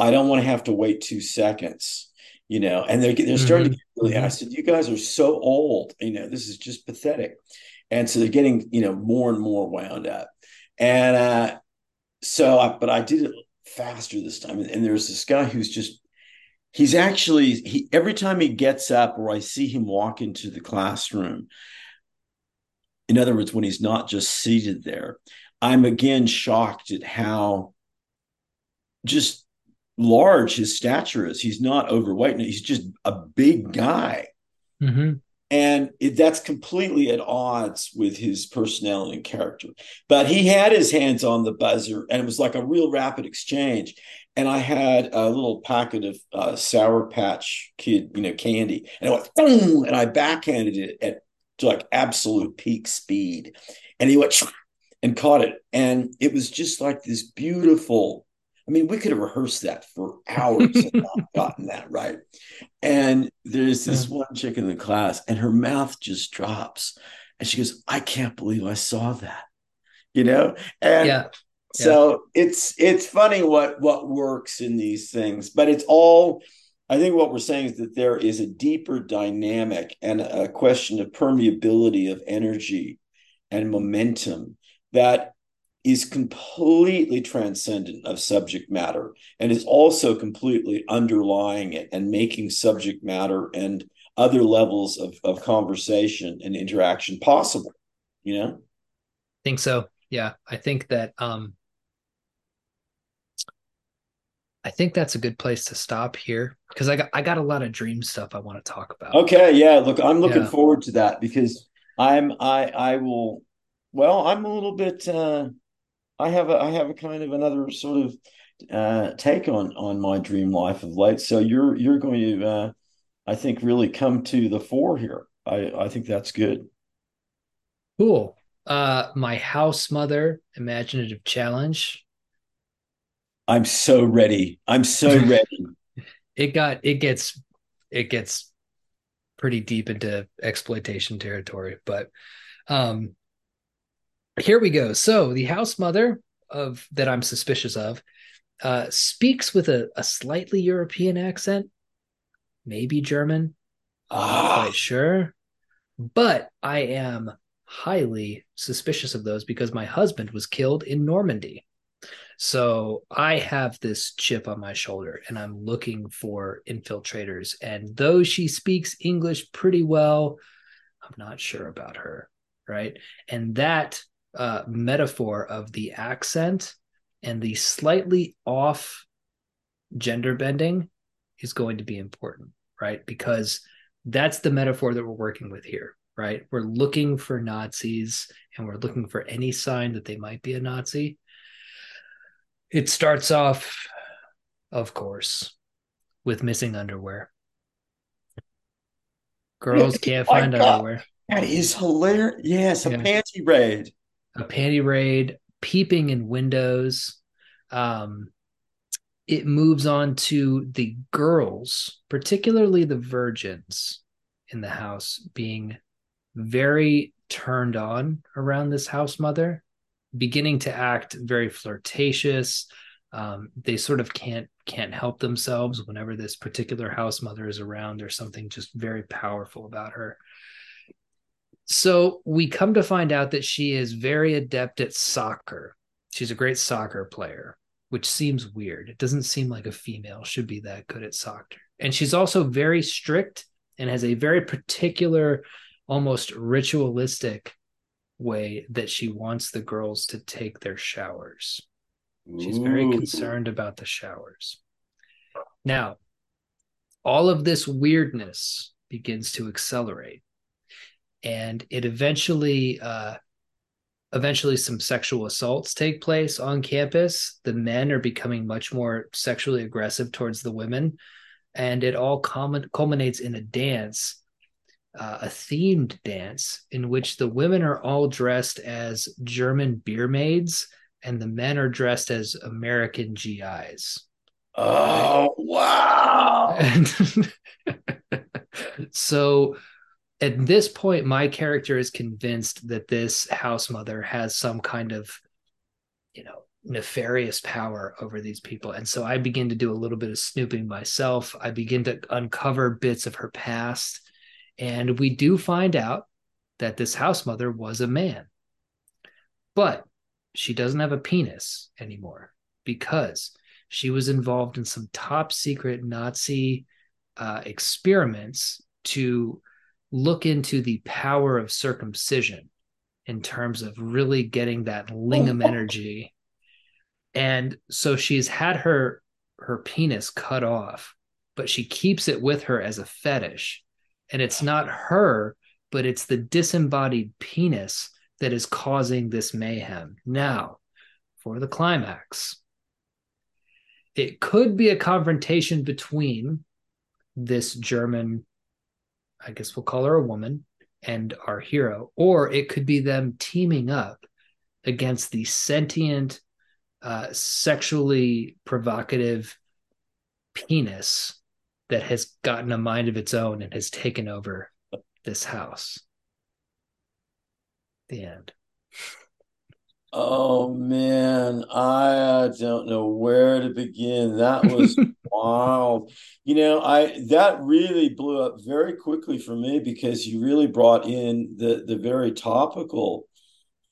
I don't want to have to wait two seconds, you know. And they're they're starting mm-hmm. to get really. I said, you guys are so old, you know. This is just pathetic. And so they're getting you know more and more wound up. And uh, so, I, but I did it faster this time. And, and there's this guy who's just he's actually he every time he gets up or I see him walk into the classroom. In other words, when he's not just seated there, I'm again shocked at how just large his stature is. He's not overweight. He's just a big guy. Mm-hmm. And it, that's completely at odds with his personality and character. But he had his hands on the buzzer, and it was like a real rapid exchange. And I had a little packet of uh, Sour Patch Kid, you know, candy, and it went boom, and I backhanded it at like absolute peak speed, and he went and caught it, and it was just like this beautiful I mean, we could have rehearsed that for hours and not gotten that right. And there's this yeah. one chick in the class, and her mouth just drops. And she goes, I can't believe I saw that. You know? And yeah. So it's it's funny what what works in these things, but it's all I think what we're saying is that there is a deeper dynamic and a question of permeability of energy and momentum that is completely transcendent of subject matter and is also completely underlying it and making subject matter and other levels of, of conversation and interaction possible you know?
I think so. Yeah. I think that um i think that's a good place to stop here because i got i got a lot of dream stuff i want to talk about
okay yeah look i'm looking yeah. forward to that because i'm i i will well i'm a little bit uh I have a I have a kind of another sort of uh, take on on my dream life of late. So you're you're going to uh, I think really come to the fore here. I I think that's good.
Cool. Uh, my house mother imaginative challenge.
I'm so ready. I'm so ready.
it got it gets it gets pretty deep into exploitation territory. But um, here we go. So the house mother of that I'm suspicious of uh, speaks with a, a slightly European accent, maybe German. I'm not ah. quite sure, but I am highly suspicious of those because my husband was killed in Normandy. So I have this chip on my shoulder and I'm looking for infiltrators. And though she speaks English pretty well, I'm not sure about her. Right. And that uh, metaphor of the accent and the slightly off gender bending is going to be important. Right. Because that's the metaphor that we're working with here. Right. We're looking for Nazis and we're looking for any sign that they might be a Nazi it starts off, of course, with missing underwear. Girls can't oh find underwear.
That is hilarious. Yes, a yeah. panty raid.
A panty raid, peeping in windows. Um, it moves on to the girls, particularly the virgins in the house, being very turned on around this house mother beginning to act very flirtatious. Um, they sort of can't can't help themselves whenever this particular house mother is around. There's something just very powerful about her. So we come to find out that she is very adept at soccer. She's a great soccer player, which seems weird. It doesn't seem like a female should be that good at soccer. And she's also very strict and has a very particular, almost ritualistic way that she wants the girls to take their showers. She's very Ooh. concerned about the showers. Now, all of this weirdness begins to accelerate, and it eventually, uh, eventually, some sexual assaults take place on campus. The men are becoming much more sexually aggressive towards the women, and it all culminates in a dance uh, a themed dance in which the women are all dressed as German beer maids and the men are dressed as American GIs.
Oh, wow.
And so at this point, my character is convinced that this house mother has some kind of, you know, nefarious power over these people. And so I begin to do a little bit of snooping myself. I begin to uncover bits of her past and we do find out that this house mother was a man. But she doesn't have a penis anymore because she was involved in some top secret Nazi uh, experiments to look into the power of circumcision in terms of really getting that lingam energy. And so she's had her her penis cut off, but she keeps it with her as a fetish and it's not her, but it's the disembodied penis that is causing this mayhem. Now, for the climax, it could be a confrontation between this German, I guess we'll call her a woman, and our hero, or it could be them teaming up against the sentient, uh, sexually provocative penis that has gotten a mind of its own and has taken over this house. The end.
Oh man, I uh, don't know where to begin. That was wild. You know, I that really blew up very quickly for me because you really brought in the the very topical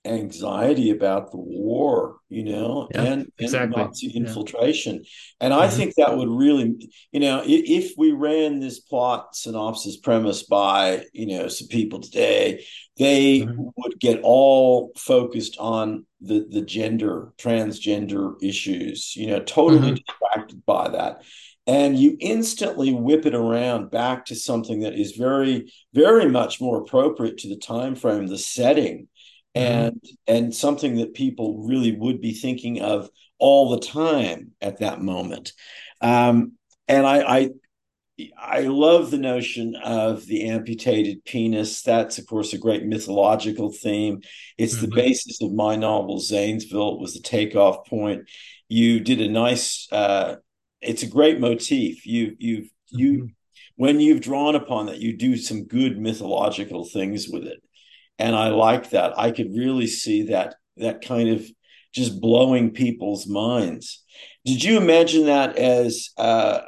anxiety about the war, you know, yeah, and, exactly. Nazi infiltration. Yeah. And I mm-hmm. think that would really, you know, if, if, we ran this plot synopsis premise by, you know, some people today, they mm-hmm. would get all focused on the the gender, transgender issues, you know, totally mm-hmm. distracted by that. And you instantly whip it around back to something that is very, very much more appropriate to the time frame, the setting. And mm-hmm. and something that people really would be thinking of all the time at that moment um, and I, I I love the notion of the amputated penis. That's, of course, a great mythological theme. It's mm-hmm. the basis of my novel, Zanesville. It was the takeoff point. You did a nice. Uh, it's a great motif. You you you. Mm-hmm. when you've drawn upon that, you do some good mythological things with it. And I like that. I could really see that that kind of just blowing people's minds. Did you imagine that as uh,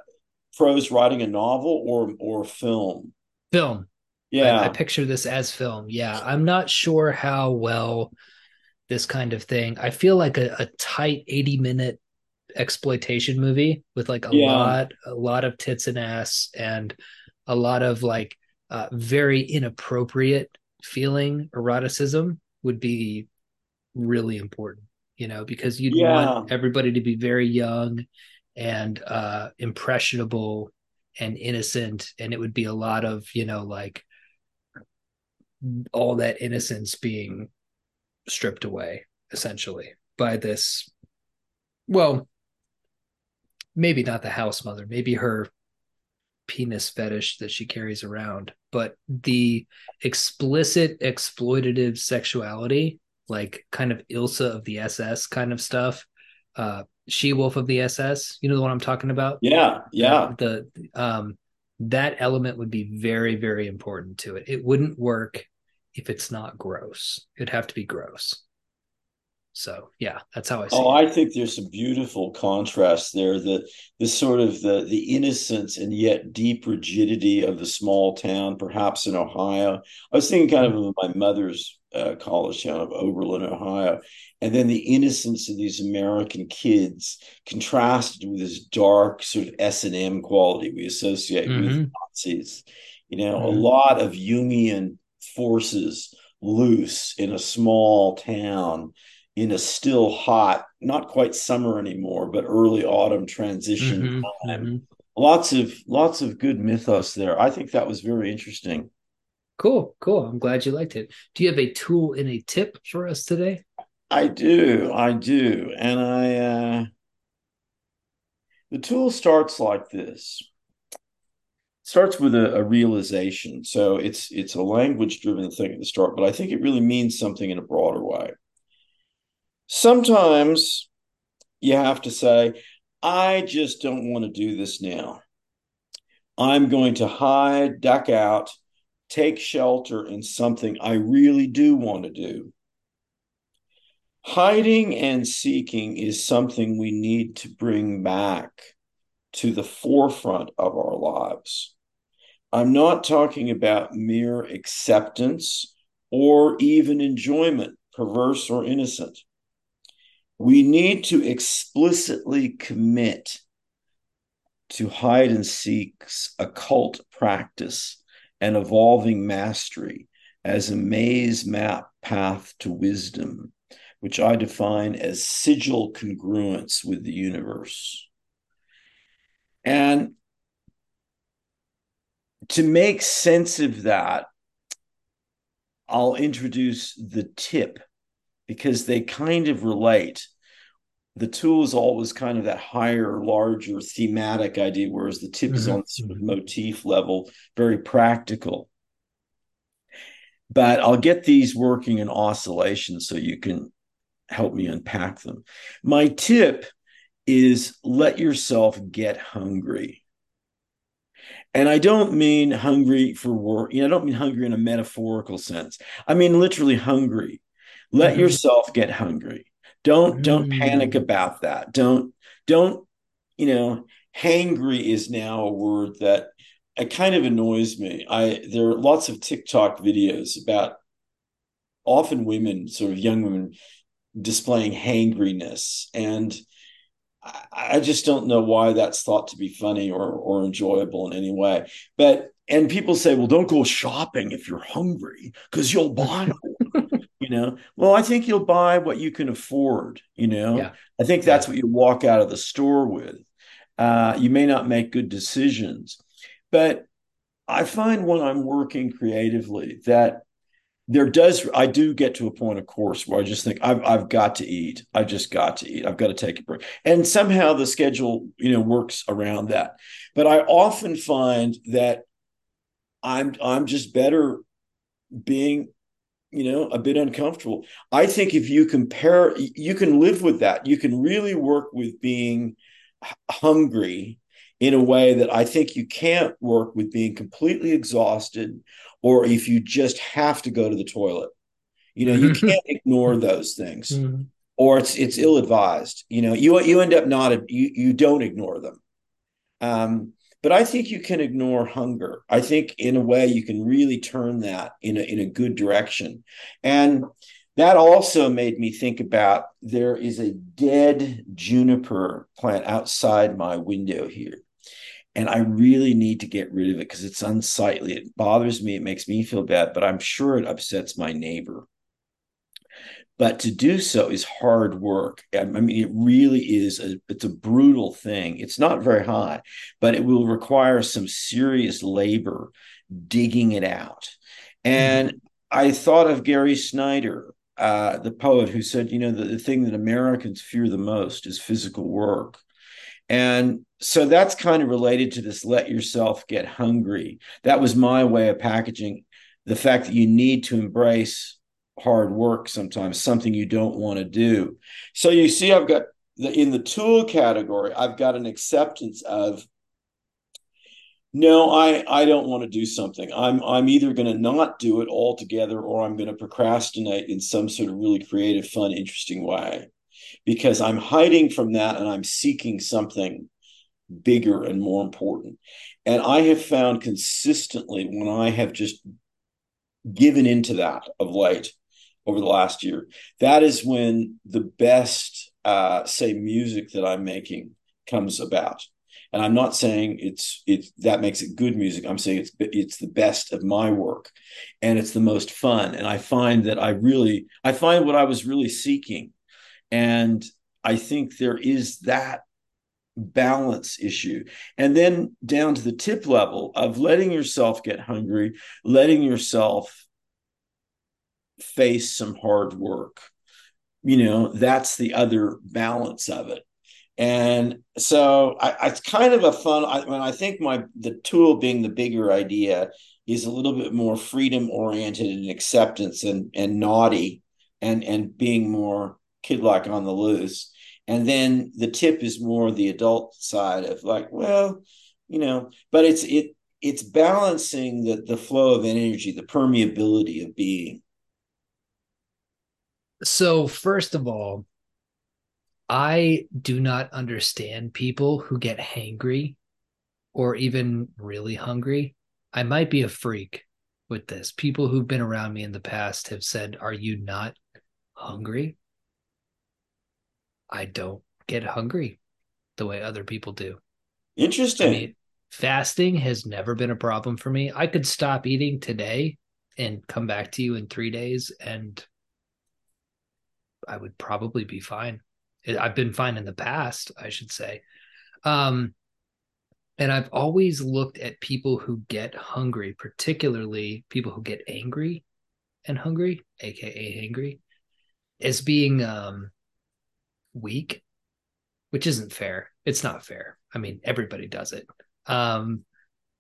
prose writing a novel or or film?
Film. Yeah. I, I picture this as film. Yeah. I'm not sure how well this kind of thing. I feel like a, a tight 80 minute exploitation movie with like a yeah. lot a lot of tits and ass and a lot of like uh, very inappropriate feeling eroticism would be really important you know because you'd yeah. want everybody to be very young and uh impressionable and innocent and it would be a lot of you know like all that innocence being stripped away essentially by this well maybe not the house mother, maybe her penis fetish that she carries around, but the explicit exploitative sexuality, like kind of Ilsa of the SS kind of stuff, uh, She Wolf of the SS, you know the one I'm talking about?
Yeah, yeah.
The, the um that element would be very, very important to it. It wouldn't work if it's not gross. It'd have to be gross. So yeah, that's how I see.
Oh,
it.
I think there's some beautiful contrast there. The the sort of the the innocence and yet deep rigidity of the small town, perhaps in Ohio. I was thinking kind of of my mother's uh, college town of Oberlin, Ohio, and then the innocence of these American kids contrasted with this dark sort of S and M quality we associate mm-hmm. with Nazis. You know, mm-hmm. a lot of Jungian forces loose in a small town in a still hot, not quite summer anymore, but early autumn transition mm-hmm, time. Mm-hmm. Lots of lots of good mythos there. I think that was very interesting.
Cool, cool. I'm glad you liked it. Do you have a tool and a tip for us today?
I do, I do, and I. Uh, the tool starts like this. starts with a, a realization. So it's it's a language driven thing at the start, but I think it really means something in a broader way. Sometimes you have to say, I just don't want to do this now. I'm going to hide, duck out, take shelter in something I really do want to do. Hiding and seeking is something we need to bring back to the forefront of our lives. I'm not talking about mere acceptance or even enjoyment, perverse or innocent we need to explicitly commit to hide and seek's occult practice and evolving mastery as a maze map path to wisdom, which I define as sigil congruence with the universe. And to make sense of that, I'll introduce the tip because they kind of relate. The tool is always kind of that higher, larger thematic idea, whereas the tip mm-hmm. is on sort of mm-hmm. motif level, very practical. But I'll get these working in oscillation so you can help me unpack them. My tip is let yourself get hungry. And I don't mean hungry for work. You know, I don't mean hungry in a metaphorical sense. I mean literally hungry. Let mm-hmm. yourself get hungry. Don't mm-hmm. don't panic about that. Don't don't you know hangry is now a word that it kind of annoys me. I there are lots of TikTok videos about often women, sort of young women, displaying hangriness, and I, I just don't know why that's thought to be funny or or enjoyable in any way. But and people say, well, don't go shopping if you're hungry because you'll buy you know? Well i think you'll buy what you can afford you know? Yeah. i think that's what you walk out of the store with. Uh, you may not make good decisions but i find when i'm working creatively that there does i do get to a point of course where i just think I've, I've got to eat. I've just got to eat. I've got to take a break. And somehow the schedule you know works around that. But i often find that i'm i'm just better being you know a bit uncomfortable i think if you compare you can live with that you can really work with being hungry in a way that I think you can't work with being completely exhausted or if you just have to go to the toilet. You know, you can't ignore those things. Mm-hmm. Or it's it's ill advised. You know, you you end up not you you don't ignore them. Um, but I think you can ignore hunger. I think in a way you can really turn that in a in a good direction. And that also made me think about there is a dead juniper plant outside my window here and I really need to get rid of it because it's unsightly. It bothers me. It makes me feel bad, but I'm sure it upsets my neighbor. But to do so is hard work. I mean, it really is. A, it's a brutal thing. It's not very high, but it will require some serious labor digging it out. And mm-hmm. I thought of Gary Snyder, uh, the poet, who said, you know, the, the thing that Americans fear the most is physical work. And so that's kind of related to this let yourself get hungry. That was my way of packaging the fact that you need to embrace hard work sometimes, something you don't want to do. So you see, I've got the, in the tool category, I've got an acceptance of no, I, I don't want to do something. I'm I'm either going to not do it altogether or I'm going to procrastinate in some sort of really creative, fun, interesting way because I'm hiding from that and I'm seeking something bigger and more important. And I have found consistently when I have just given into that of late over the last year, that is when the best, uh, say, music that I'm making comes about. And I'm not saying it's it's that makes it good music. I'm saying it's it's the best of my work, and it's the most fun. And I find that I really I find what I was really seeking and I think there is that balance issue. And then down to the tip level of letting yourself get hungry, letting yourself face some hard work. You know, that's the other balance of it. And so I, it's kind of a fun. I, when I think my the tool being the bigger idea is a little bit more freedom oriented and acceptance and and naughty and and being more kid like on the loose. And then the tip is more the adult side of like, well, you know, but it's it it's balancing the the flow of energy, the permeability of being.
So first of all, I do not understand people who get hangry or even really hungry. I might be a freak with this. People who've been around me in the past have said, Are you not hungry? I don't get hungry the way other people do.
Interesting. I mean,
fasting has never been a problem for me. I could stop eating today and come back to you in three days, and I would probably be fine. I've been fine in the past, I should say. Um, and I've always looked at people who get hungry, particularly people who get angry and hungry, aka hangry, as being um, weak, which isn't fair. It's not fair. I mean, everybody does it. Um,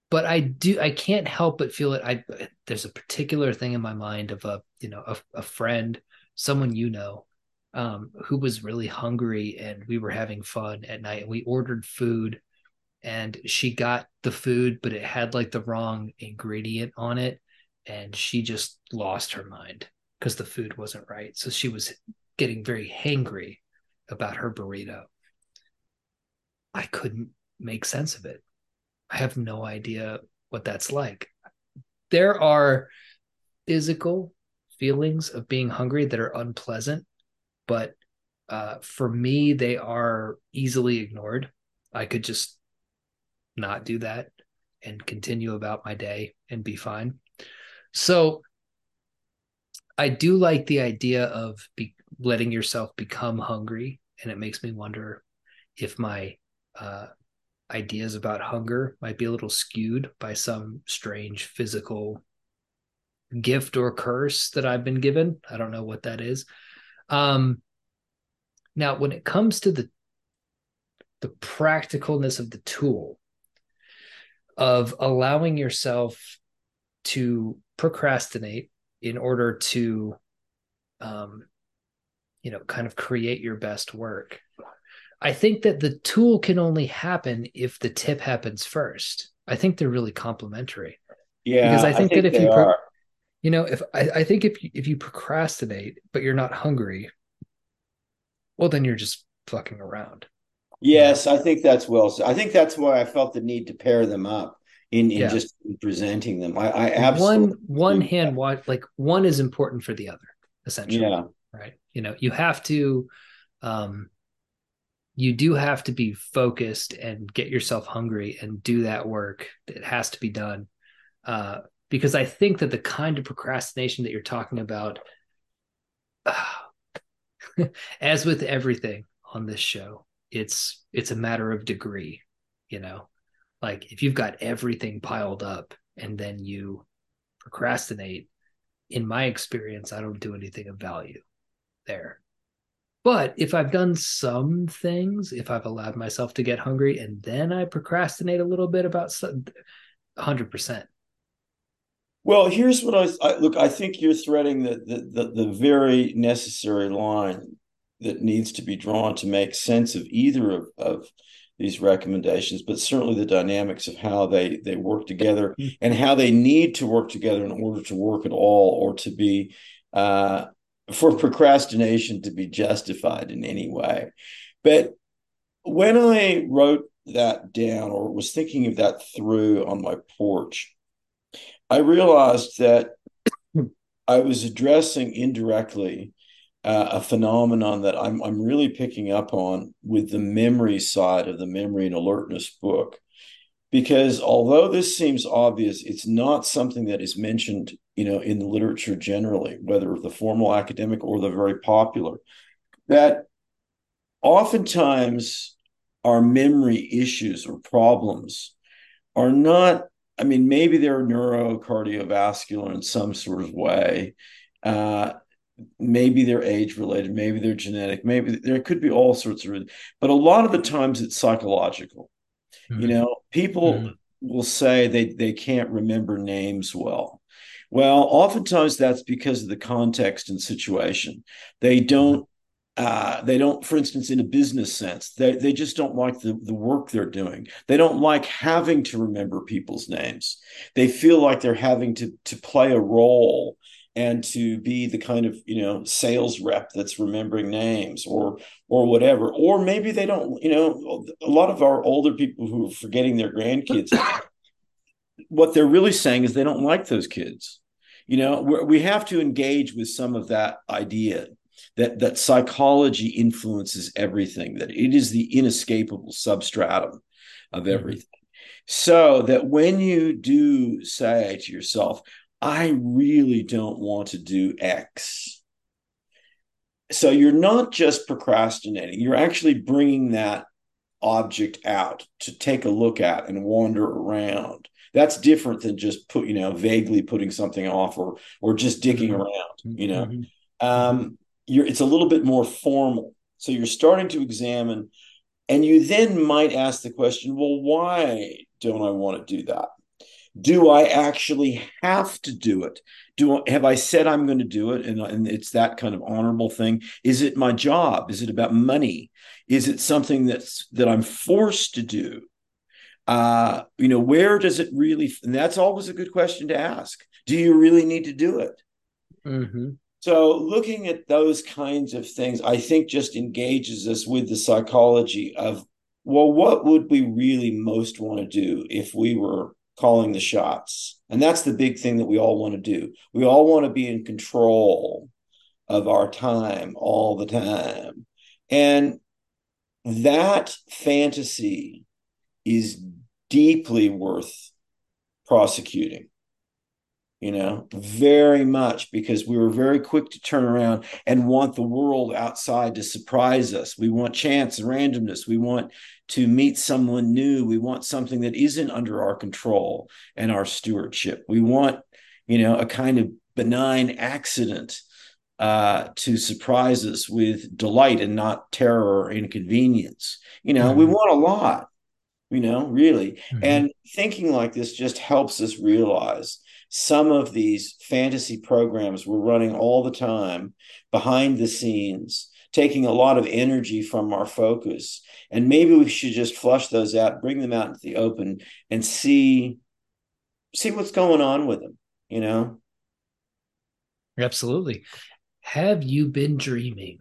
but I do I can't help but feel it. I there's a particular thing in my mind of a you know a, a friend, someone you know, um, who was really hungry, and we were having fun at night, and we ordered food, and she got the food, but it had like the wrong ingredient on it, and she just lost her mind because the food wasn't right. So she was getting very hangry about her burrito. I couldn't make sense of it. I have no idea what that's like. There are physical feelings of being hungry that are unpleasant, but uh, for me, they are easily ignored. I could just not do that and continue about my day and be fine. So I do like the idea of be- letting yourself become hungry and it makes me wonder if my uh, ideas about hunger might be a little skewed by some strange physical gift or curse that I've been given. I don't know what that is. Um, now, when it comes to the the practicalness of the tool of allowing yourself to procrastinate in order to um, you know kind of create your best work I think that the tool can only happen if the tip happens first. I think they're really complementary.
Yeah, because
I think, I think that if you, pro- you know, if I, I think if you, if you procrastinate but you're not hungry, well, then you're just fucking around.
Yes, I think that's well. So I think that's why I felt the need to pair them up in, in yeah. just presenting them. I, I absolutely
one one hand watch like one is important for the other, essentially.
Yeah.
Right. You know, you have to um you do have to be focused and get yourself hungry and do that work. It has to be done. Uh, because I think that the kind of procrastination that you're talking about, uh, as with everything on this show, it's it's a matter of degree, you know. Like if you've got everything piled up and then you procrastinate, in my experience, I don't do anything of value there. But if I've done some things, if I've allowed myself to get hungry and then I procrastinate a little bit about some, 100%.
Well, here's what I, I, look. I think you're threading the, the, the the very necessary line that needs to be drawn to make sense of either of, of these recommendations, but certainly the dynamics of how they they work together mm-hmm. and how they need to work together in order to work at all or to be uh, for procrastination to be justified in any way. But when I wrote that down or was thinking of that through on my porch, I realized that I was addressing indirectly uh, a phenomenon that I'm I'm really picking up on with the memory side of the memory and alertness book because although this seems obvious, it's not something that is mentioned, you know, in the literature generally, whether the formal academic or the very popular. That oftentimes our memory issues or problems are not. I mean, maybe they're neurocardiovascular in some sort of way. Uh, maybe they're age related, maybe they're genetic, maybe there could be all sorts of, but a lot of the times it's psychological Mm-hmm. You know, people mm-hmm. will say they they can't remember names well. Well, oftentimes that's because of the context and situation. They don't uh, they don't, for instance, in a business sense, they, they just don't like the, the work they're doing. They don't like having to remember people's names. They feel like they're having to, to play a role and to be the kind of you know sales rep that's remembering names or or whatever or maybe they don't you know a lot of our older people who are forgetting their grandkids what they're really saying is they don't like those kids you know we have to engage with some of that idea that that psychology influences everything that it is the inescapable substratum of mm-hmm. everything mm-hmm. so that when you do say to yourself I really don't want to do X. So you're not just procrastinating, you're actually bringing that object out to take a look at and wander around. That's different than just put, you know, vaguely putting something off or or just digging mm-hmm. around, you know. Mm-hmm. Um, you're it's a little bit more formal. So you're starting to examine, and you then might ask the question, well, why don't I want to do that? do I actually have to do it? Do I, have I said I'm going to do it, and, and it's that kind of honorable thing? Is it my job? Is it about money? Is it something that's that I'm forced to do? Uh, you know, where does it really? And that's always a good question to ask. Do you really need to do it?
Mm-hmm.
So, looking at those kinds of things, I think just engages us with the psychology of, well, what would we really most want to do if we were calling the shots. And that's the big thing that we all want to do. We all want to be in control of our time all the time. And that fantasy is deeply worth prosecuting you know, very much because we were very quick to turn around and want the world outside to surprise us. We want chance and randomness. We want to meet someone new. We want something that isn't under our control and our stewardship. We want, you know, a kind of benign accident uh, to surprise us with delight and not terror or inconvenience. You know, mm-hmm. we want a lot, you know, really. Mm-hmm. And thinking like this just helps us realize some of these fantasy programs were running all the time behind the scenes taking a lot of energy from our focus. And maybe we should just flush those out, bring them out into the open and see see what's going on with them, you know?
Absolutely. Have you been dreaming?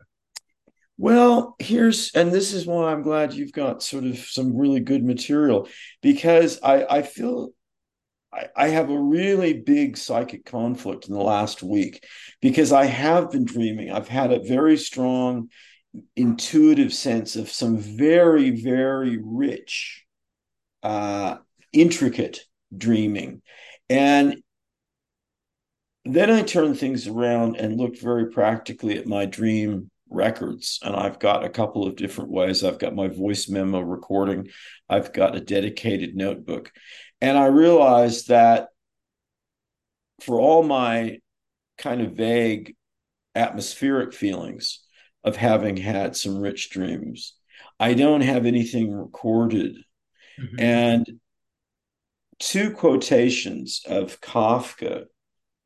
Well, here's, and this is why I'm glad you've got sort of some really good material because I, I feel I, I have a really big psychic conflict in the last week because I have been dreaming. I've had a very strong intuitive sense of some very, very rich, uh, intricate dreaming. And then I turned things around and looked very practically at my dream records. And I've got a couple of different ways. I've got my voice memo recording, I've got a dedicated notebook. And I realized that for all my kind of vague atmospheric feelings of having had some rich dreams, I don't have anything recorded. Mm-hmm. And two quotations of Kafka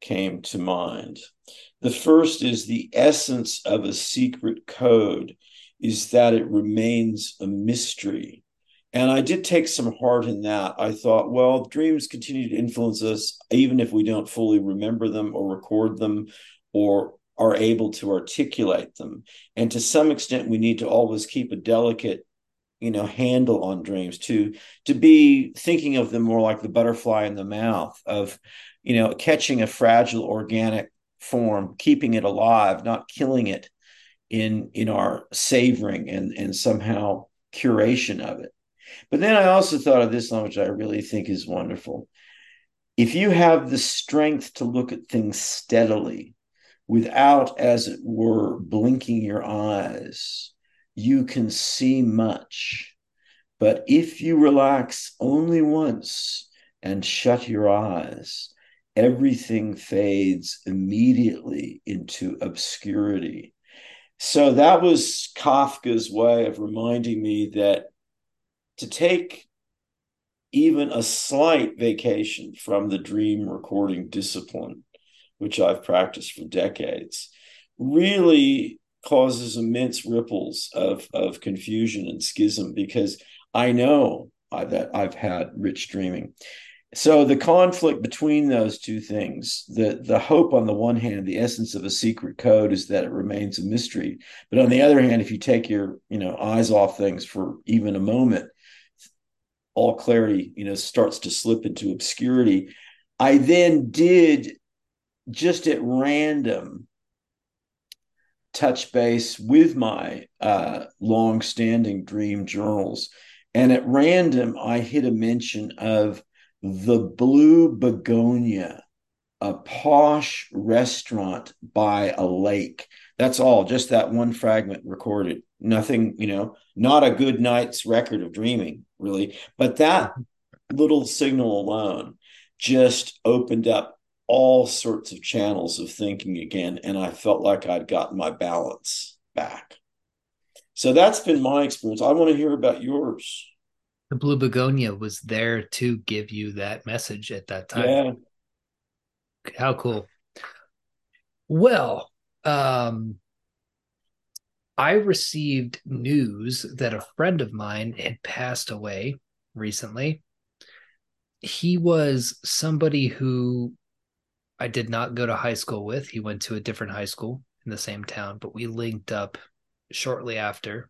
came to mind. The first is the essence of a secret code is that it remains a mystery. And I did take some heart in that. I thought, well, dreams continue to influence us, even if we don't fully remember them or record them or are able to articulate them. And to some extent, we need to always keep a delicate you know handle on dreams to to be thinking of them more like the butterfly in the mouth of you know catching a fragile organic form keeping it alive not killing it in in our savoring and and somehow curation of it but then i also thought of this one which i really think is wonderful if you have the strength to look at things steadily without as it were blinking your eyes you can see much. But if you relax only once and shut your eyes, everything fades immediately into obscurity. So that was Kafka's way of reminding me that to take even a slight vacation from the dream recording discipline, which I've practiced for decades, really causes immense ripples of of confusion and schism because I know that I've had rich dreaming. So the conflict between those two things, the the hope on the one hand, the essence of a secret code is that it remains a mystery. But on the other hand, if you take your you know eyes off things for even a moment, all clarity you know starts to slip into obscurity. I then did just at random touch base with my uh, long-standing dream journals, and at random I hit a mention of the Blue Begonia, a posh restaurant by a lake. That's all, just that one fragment recorded. Nothing, you know, not a good night's record of dreaming, really. But that little signal alone just opened up all sorts of channels of thinking again. And I felt like I'd gotten my balance back. So that's been my experience. I want to hear about yours.
The Blue Begonia was there to give you that message at that time. Yeah. How cool. Well, um, I received news that a friend of mine had passed away recently. He was somebody who I did not go to high school with. He went to a different high school in the same town, but we linked up shortly after,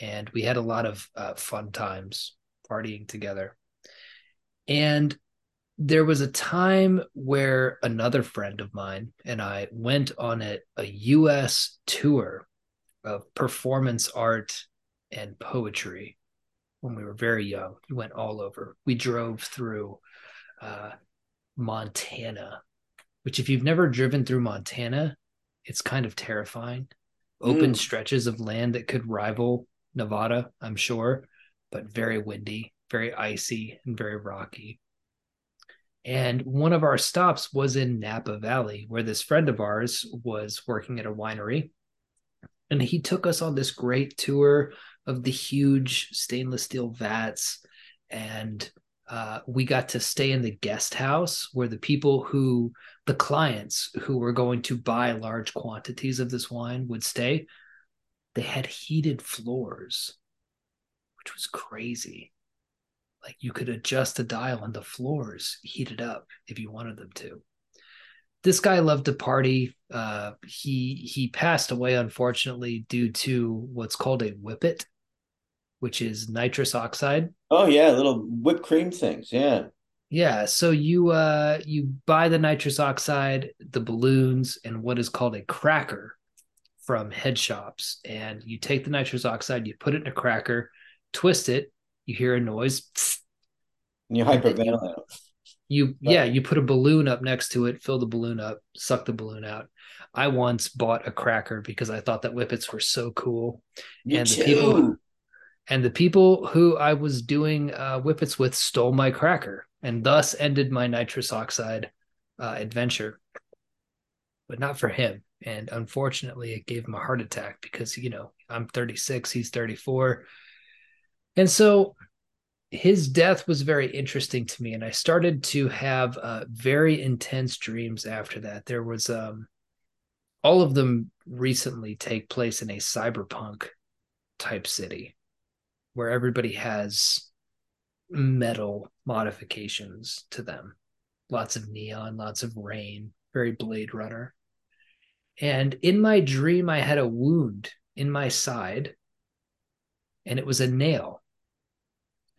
and we had a lot of uh, fun times partying together. And there was a time where another friend of mine and I went on a, a US tour of performance art and poetry when we were very young. We went all over. We drove through uh, Montana, which, if you've never driven through Montana, it's kind of terrifying. Open mm. stretches of land that could rival Nevada, I'm sure, but very windy, very icy, and very rocky. And one of our stops was in Napa Valley, where this friend of ours was working at a winery. And he took us on this great tour of the huge stainless steel vats and uh, we got to stay in the guest house where the people who the clients who were going to buy large quantities of this wine would stay they had heated floors, which was crazy. Like you could adjust the dial and the floors heated up if you wanted them to. This guy loved to party. Uh, he he passed away unfortunately due to what's called a whippet, which is nitrous oxide.
Oh yeah, little whipped cream things. Yeah.
Yeah, so you uh you buy the nitrous oxide, the balloons, and what is called a cracker from head shops, and you take the nitrous oxide, you put it in a cracker, twist it, you hear a noise,
and you hyperventilate.
You, you yeah, you put a balloon up next to it, fill the balloon up, suck the balloon out. I once bought a cracker because I thought that whippets were so cool,
Me
and
too.
the people and the people who I was doing uh, whippets with stole my cracker and thus ended my nitrous oxide uh, adventure. But not for him. And unfortunately, it gave him a heart attack because, you know, I'm 36, he's 34. And so his death was very interesting to me. And I started to have uh, very intense dreams after that. There was, um, all of them recently take place in a cyberpunk type city where everybody has metal modifications to them. Lots of neon, lots of rain, very Blade Runner. And in my dream, I had a wound in my side, and it was a nail.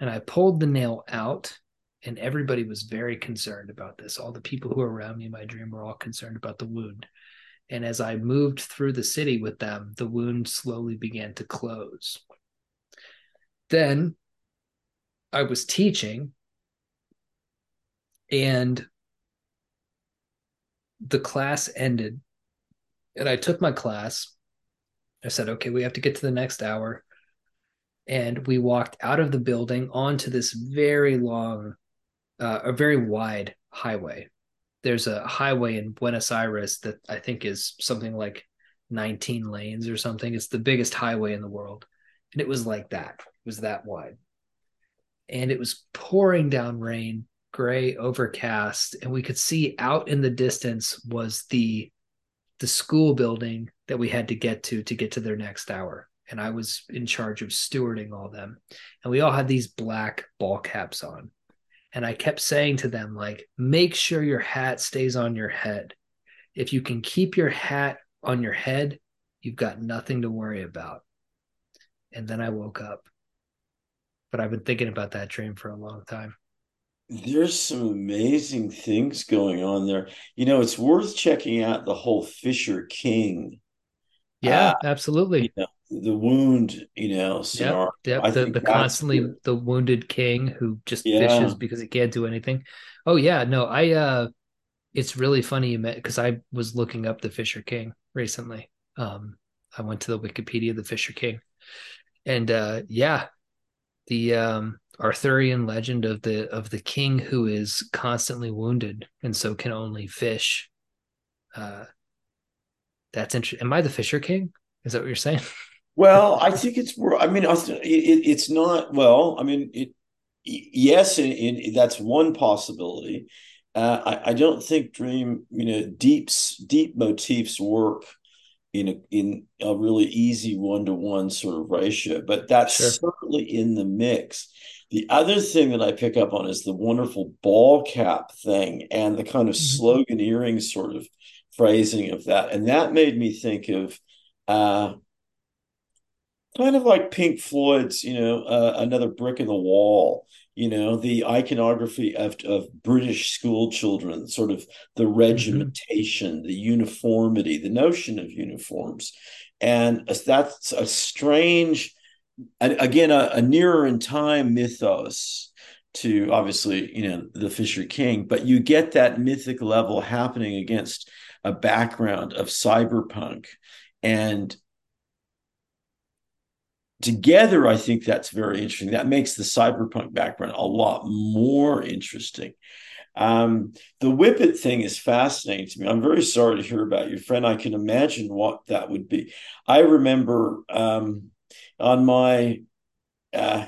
And I pulled the nail out, and everybody was very concerned about this. All the people who were around me in my dream were all concerned about the wound. And as I moved through the city with them, the wound slowly began to close. Then I was teaching and the class ended and I took my class. I said, okay, we have to get to the next hour. And we walked out of the building onto this very long, uh, a very wide highway. There's a highway in Buenos Aires that I think is something like 19 lanes or something. It's the biggest highway in the world. And it was like that, it was that wide and it was pouring down rain, gray, overcast, and we could see out in the distance was the the school building that we had to get to to get to their next hour. And I was in charge of stewarding all them. And we all had these black ball caps on. And I kept saying to them, like, make sure your hat stays on your head. If you can keep your hat on your head, you've got nothing to worry about. And then I woke up but I've been thinking about that dream for a long time.
There's some amazing things going on there. You know, it's worth checking out the whole Fisher King.
Yeah, uh, absolutely.
You know, the wound, you know,
scenario. Yep, yep. The, the constantly good. the wounded king who just yeah. fishes because he can't do anything. Oh yeah, no, I uh it's really funny you met because I was looking up the Fisher King recently. Um I went to the Wikipedia the Fisher King. And uh yeah, the um, Arthurian legend of the of the king who is constantly wounded and so can only fish. Uh, that's interesting. Am I the Fisher King? Is that what you're saying?
Well, I think it's. I mean, it, it's not. Well, I mean, it. Yes, that's one possibility. Uh, I, I, don't think dream, you know, deep deep motifs work in a in a really easy one to one sort of ratio, but that's sure. certainly in the mix. The other thing that I pick up on is the wonderful ball cap thing and the kind of mm-hmm. sloganeering sort of phrasing of that, and that made me think of. Uh, kind of like Pink Floyd's, you know, uh, another brick in the wall you know the iconography of, of british school children sort of the mm-hmm. regimentation mm-hmm. the uniformity the notion of uniforms and that's a strange again a, a nearer in time mythos to obviously you know the fisher king but you get that mythic level happening against a background of cyberpunk and together i think that's very interesting. That makes the cyberpunk background a lot more interesting. Um, the whippet thing is fascinating to me. I'm very sorry to hear about your friend. I can imagine what that would be. I remember um, on my uh,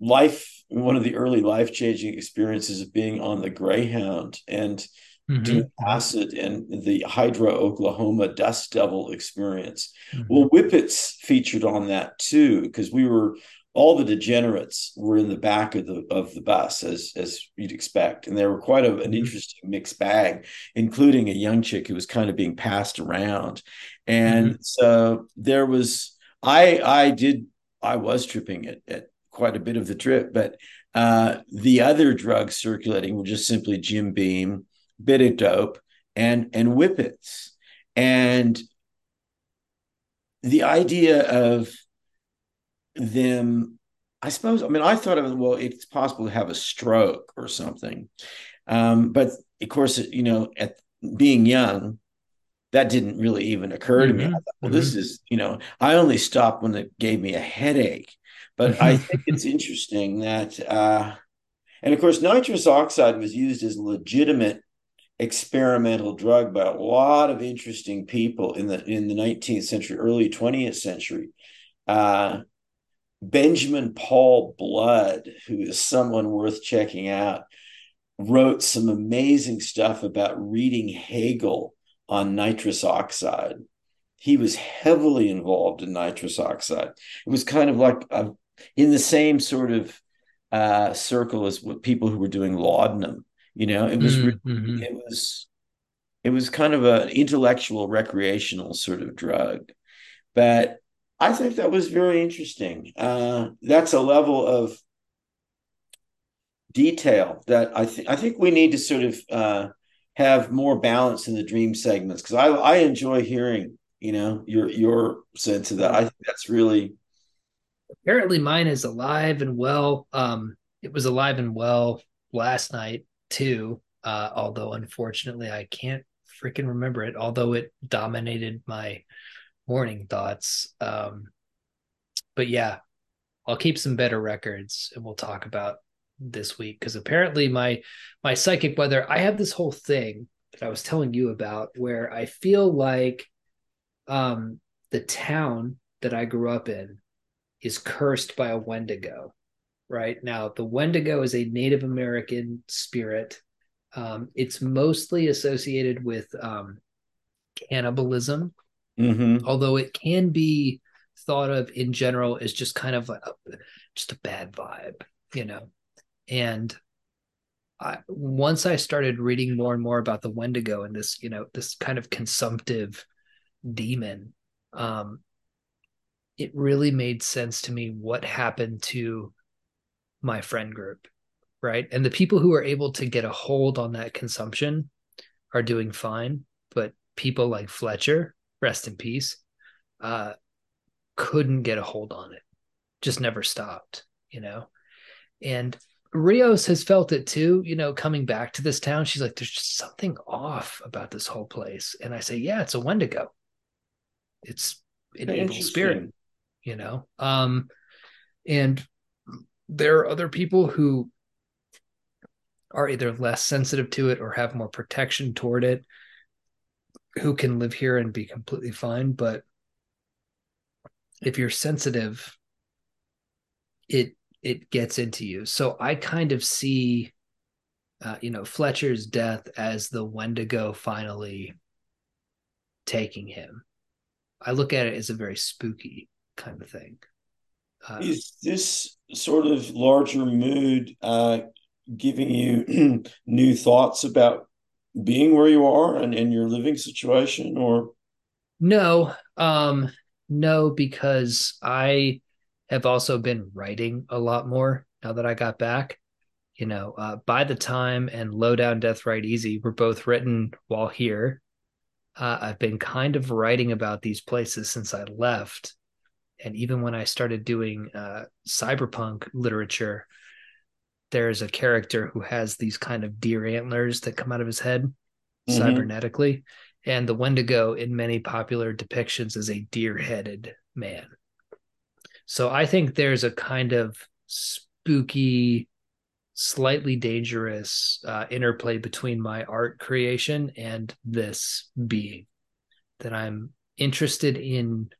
life one of the early life changing experiences of being on the greyhound and mm-hmm. doing acid and the Hydro Oklahoma Dust Devil experience. Mm-hmm. Well, Whippets featured on that too because we were all the degenerates were in the back of the of the bus as as you'd expect and they were quite a, an mm-hmm. interesting mixed bag including a young chick who was kind of being passed around and mm-hmm. so there was i i did i was tripping at, at quite a bit of the trip but uh the other drugs circulating were just simply jim beam bit of dope and and whippets and the idea of them I suppose, I mean, I thought of it, well, it's possible to have a stroke or something. Um, but of course, you know, at being young, that didn't really even occur to mm-hmm. me. Thought, well, mm-hmm. this is, you know, I only stopped when it gave me a headache. But I think it's interesting that, uh, and of course, nitrous oxide was used as legitimate experimental drug by a lot of interesting people in the in the 19th century, early 20th century. Uh, Benjamin Paul Blood, who is someone worth checking out, wrote some amazing stuff about reading Hegel on nitrous oxide. He was heavily involved in nitrous oxide. It was kind of like a, in the same sort of uh, circle as what people who were doing laudanum. You know, it was mm-hmm. it was it was kind of an intellectual recreational sort of drug, but I think that was very interesting. Uh, that's a level of detail that I think I think we need to sort of uh, have more balance in the dream segments because I I enjoy hearing you know your your sense of that. I think that's really
apparently mine is alive and well. Um, it was alive and well last night too. Uh, although unfortunately I can't freaking remember it. Although it dominated my morning thoughts. Um, but yeah, I'll keep some better records and we'll talk about this week because apparently my my psychic weather. I have this whole thing that I was telling you about where I feel like um, the town that I grew up in is cursed by a Wendigo. Right now, the Wendigo is a Native American spirit. Um, it's mostly associated with um, cannibalism
mm-hmm.
although it can be thought of in general as just kind of a, just a bad vibe, you know. And I, once I started reading more and more about the Wendigo and this, you know, this kind of consumptive demon, um, it really made sense to me what happened to my friend group, right? And the people who are able to get a hold on that consumption are doing fine, but people like Fletcher rest in peace, uh, couldn't get a hold on it. Just never stopped, you know? And Rios has felt it too, you know, coming back to this town. She's like, there's just something off about this whole place. And I say, yeah, it's a Wendigo. It's an evil spirit, you know? Um, and there are other people who are either less sensitive to it or have more protection toward it who can live here and be completely fine but if you're sensitive it it gets into you. So i kind of see uh, you know fletcher's death as the wendigo finally taking him. I look at it as a very spooky kind of thing.
Uh, is this sort of larger mood uh, giving you new thoughts about being where you are and in your living situation or?
No um no because i have also been writing a lot more now that i got back. You know uh, by the time and low down death right easy were both written while here. Uh, i've been kind of writing about these places since i left and even when i started doing uh, cyberpunk literature there's a character who has these kind of deer antlers that come out of his head mm-hmm. cybernetically. And the Wendigo in many popular depictions is a deer headed man. So I think there's a kind of spooky, slightly dangerous uh, interplay between my art creation and this being that I'm interested in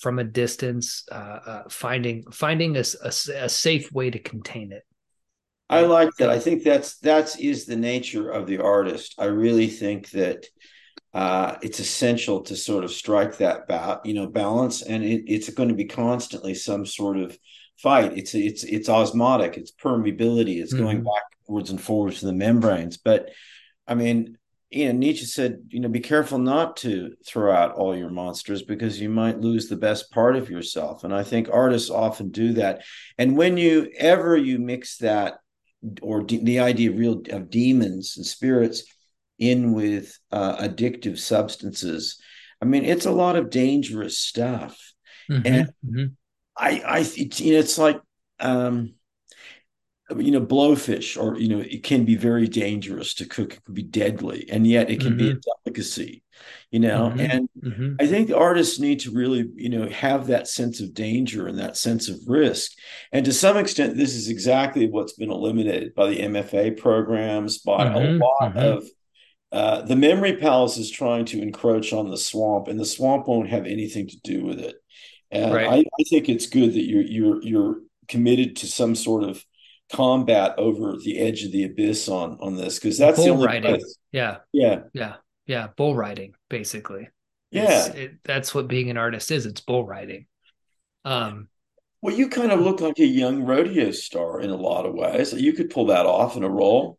from a distance, uh, uh, finding finding a, a, a safe way to contain it
I like that. I think that's that's is the nature of the artist. I really think that uh, it's essential to sort of strike that ba- you know balance, and it, it's going to be constantly some sort of fight. It's it's it's osmotic. It's permeability. It's mm-hmm. going backwards and forwards to the membranes. But I mean, you know, Nietzsche said, you know, be careful not to throw out all your monsters because you might lose the best part of yourself. And I think artists often do that. And when you ever you mix that or de- the idea of real of demons and spirits in with uh, addictive substances, I mean, it's a lot of dangerous stuff. Mm-hmm. And mm-hmm. I, I, you know, it's like, um, you know blowfish or you know it can be very dangerous to cook it can be deadly and yet it can mm-hmm. be a mm-hmm. delicacy you know mm-hmm. and mm-hmm. i think the artists need to really you know have that sense of danger and that sense of risk and to some extent this is exactly what's been eliminated by the mfa programs by a mm-hmm. lot mm-hmm. of uh, the memory palace is trying to encroach on the swamp and the swamp won't have anything to do with it and right. I, I think it's good that you're you're you're committed to some sort of combat over the edge of the abyss on on this because that's bull the only
riding. Place. Yeah,
yeah,
yeah, yeah. Bull riding, basically.
Yeah,
it, that's what being an artist is. It's bull riding. Um,
well, you kind of look like a young rodeo star in a lot of ways. You could pull that off in a role.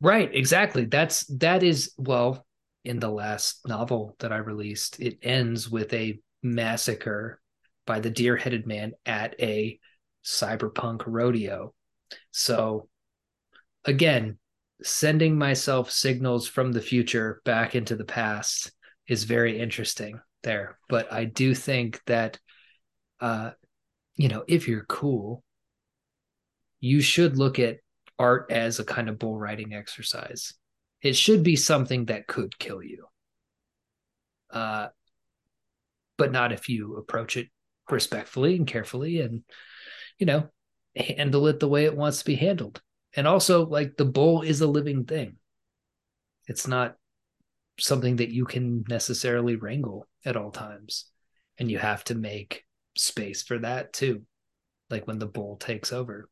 Right, exactly. That's that is well in the last novel that I released. It ends with a massacre by the deer-headed man at a cyberpunk rodeo so again, sending myself signals from the future back into the past is very interesting there. But I do think that, uh, you know, if you're cool, you should look at art as a kind of bull riding exercise. It should be something that could kill you. Uh, but not if you approach it respectfully and carefully and, you know, handle it the way it wants to be handled. And also, like the bull is a living thing. It's not something that you can necessarily wrangle at all times. And you have to make space for that too. Like when the bull takes over,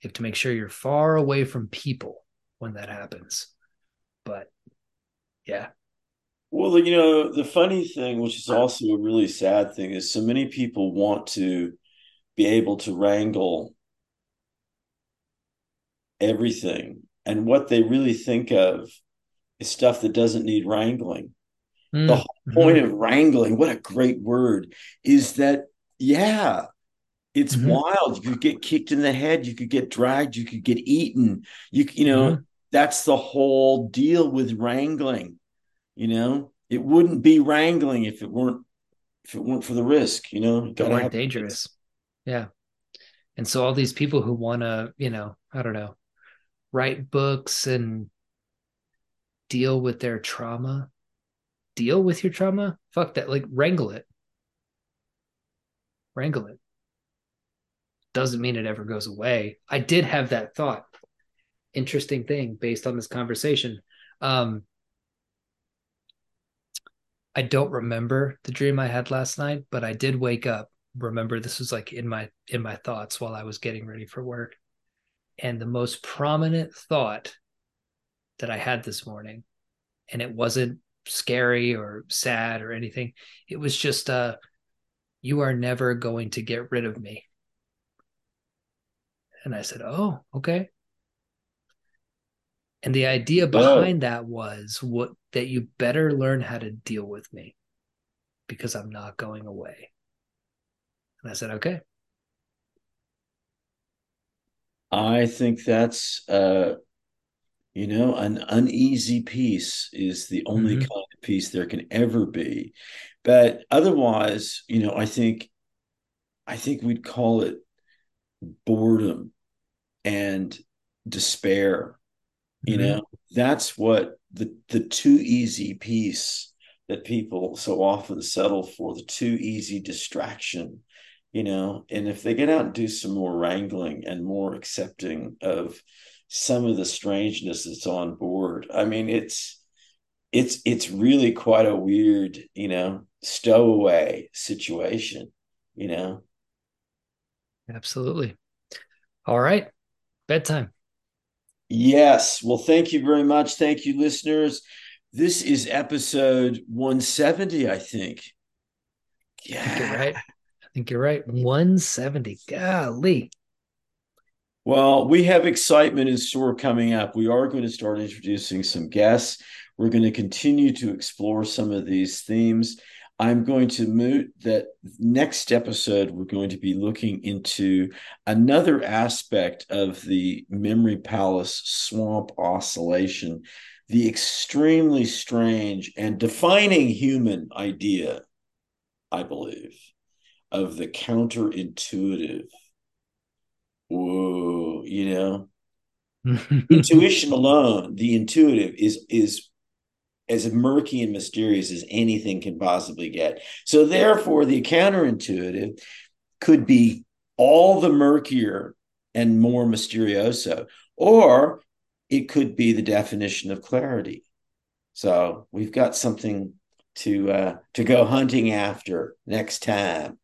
you have to make sure you're far away from people when that happens. But yeah.
Well, you know, the funny thing, which is also a really sad thing, is so many people want to be able to wrangle everything. And what they really think of is stuff that doesn't need wrangling. Mm. The whole point mm-hmm. of wrangling, what a great word, is that, yeah, it's mm-hmm. wild. You could get kicked in the head, you could get dragged, you could get eaten. You, you know, mm-hmm. that's the whole deal with wrangling. You know, it wouldn't be wrangling if it weren't if it weren't for the risk, you know.
Got dangerous. Yeah. And so all these people who want to, you know, I don't know, write books and deal with their trauma, deal with your trauma, fuck that. Like wrangle it. Wrangle it. Doesn't mean it ever goes away. I did have that thought. Interesting thing based on this conversation. Um, I don't remember the dream I had last night, but I did wake up remember this was like in my in my thoughts while I was getting ready for work. And the most prominent thought that I had this morning, and it wasn't scary or sad or anything. It was just uh you are never going to get rid of me. And I said, "Oh, okay." And the idea behind that was what that you better learn how to deal with me because I'm not going away. And I said, okay.
I think that's, uh, you know, an uneasy peace is the only mm-hmm. kind of peace there can ever be. But otherwise, you know, I think, I think we'd call it boredom and despair. You mm-hmm. know, that's what the the too easy peace that people so often settle for, the too easy distraction you know and if they get out and do some more wrangling and more accepting of some of the strangeness that's on board i mean it's it's it's really quite a weird you know stowaway situation you know
absolutely all right bedtime
Yes. Well, thank you very much. Thank you, listeners. This is episode 170, I think.
Yeah. Right. I think you're right. 170. Golly.
Well, we have excitement in store coming up. We are going to start introducing some guests. We're going to continue to explore some of these themes. I'm going to move that next episode, we're going to be looking into another aspect of the memory palace swamp oscillation, the extremely strange and defining human idea, I believe, of the counterintuitive whoa, you know. Intuition alone, the intuitive is is as murky and mysterious as anything can possibly get. So therefore, the counterintuitive could be all the murkier and more mysterioso, or it could be the definition of clarity. So we've got something to uh, to go hunting after next time.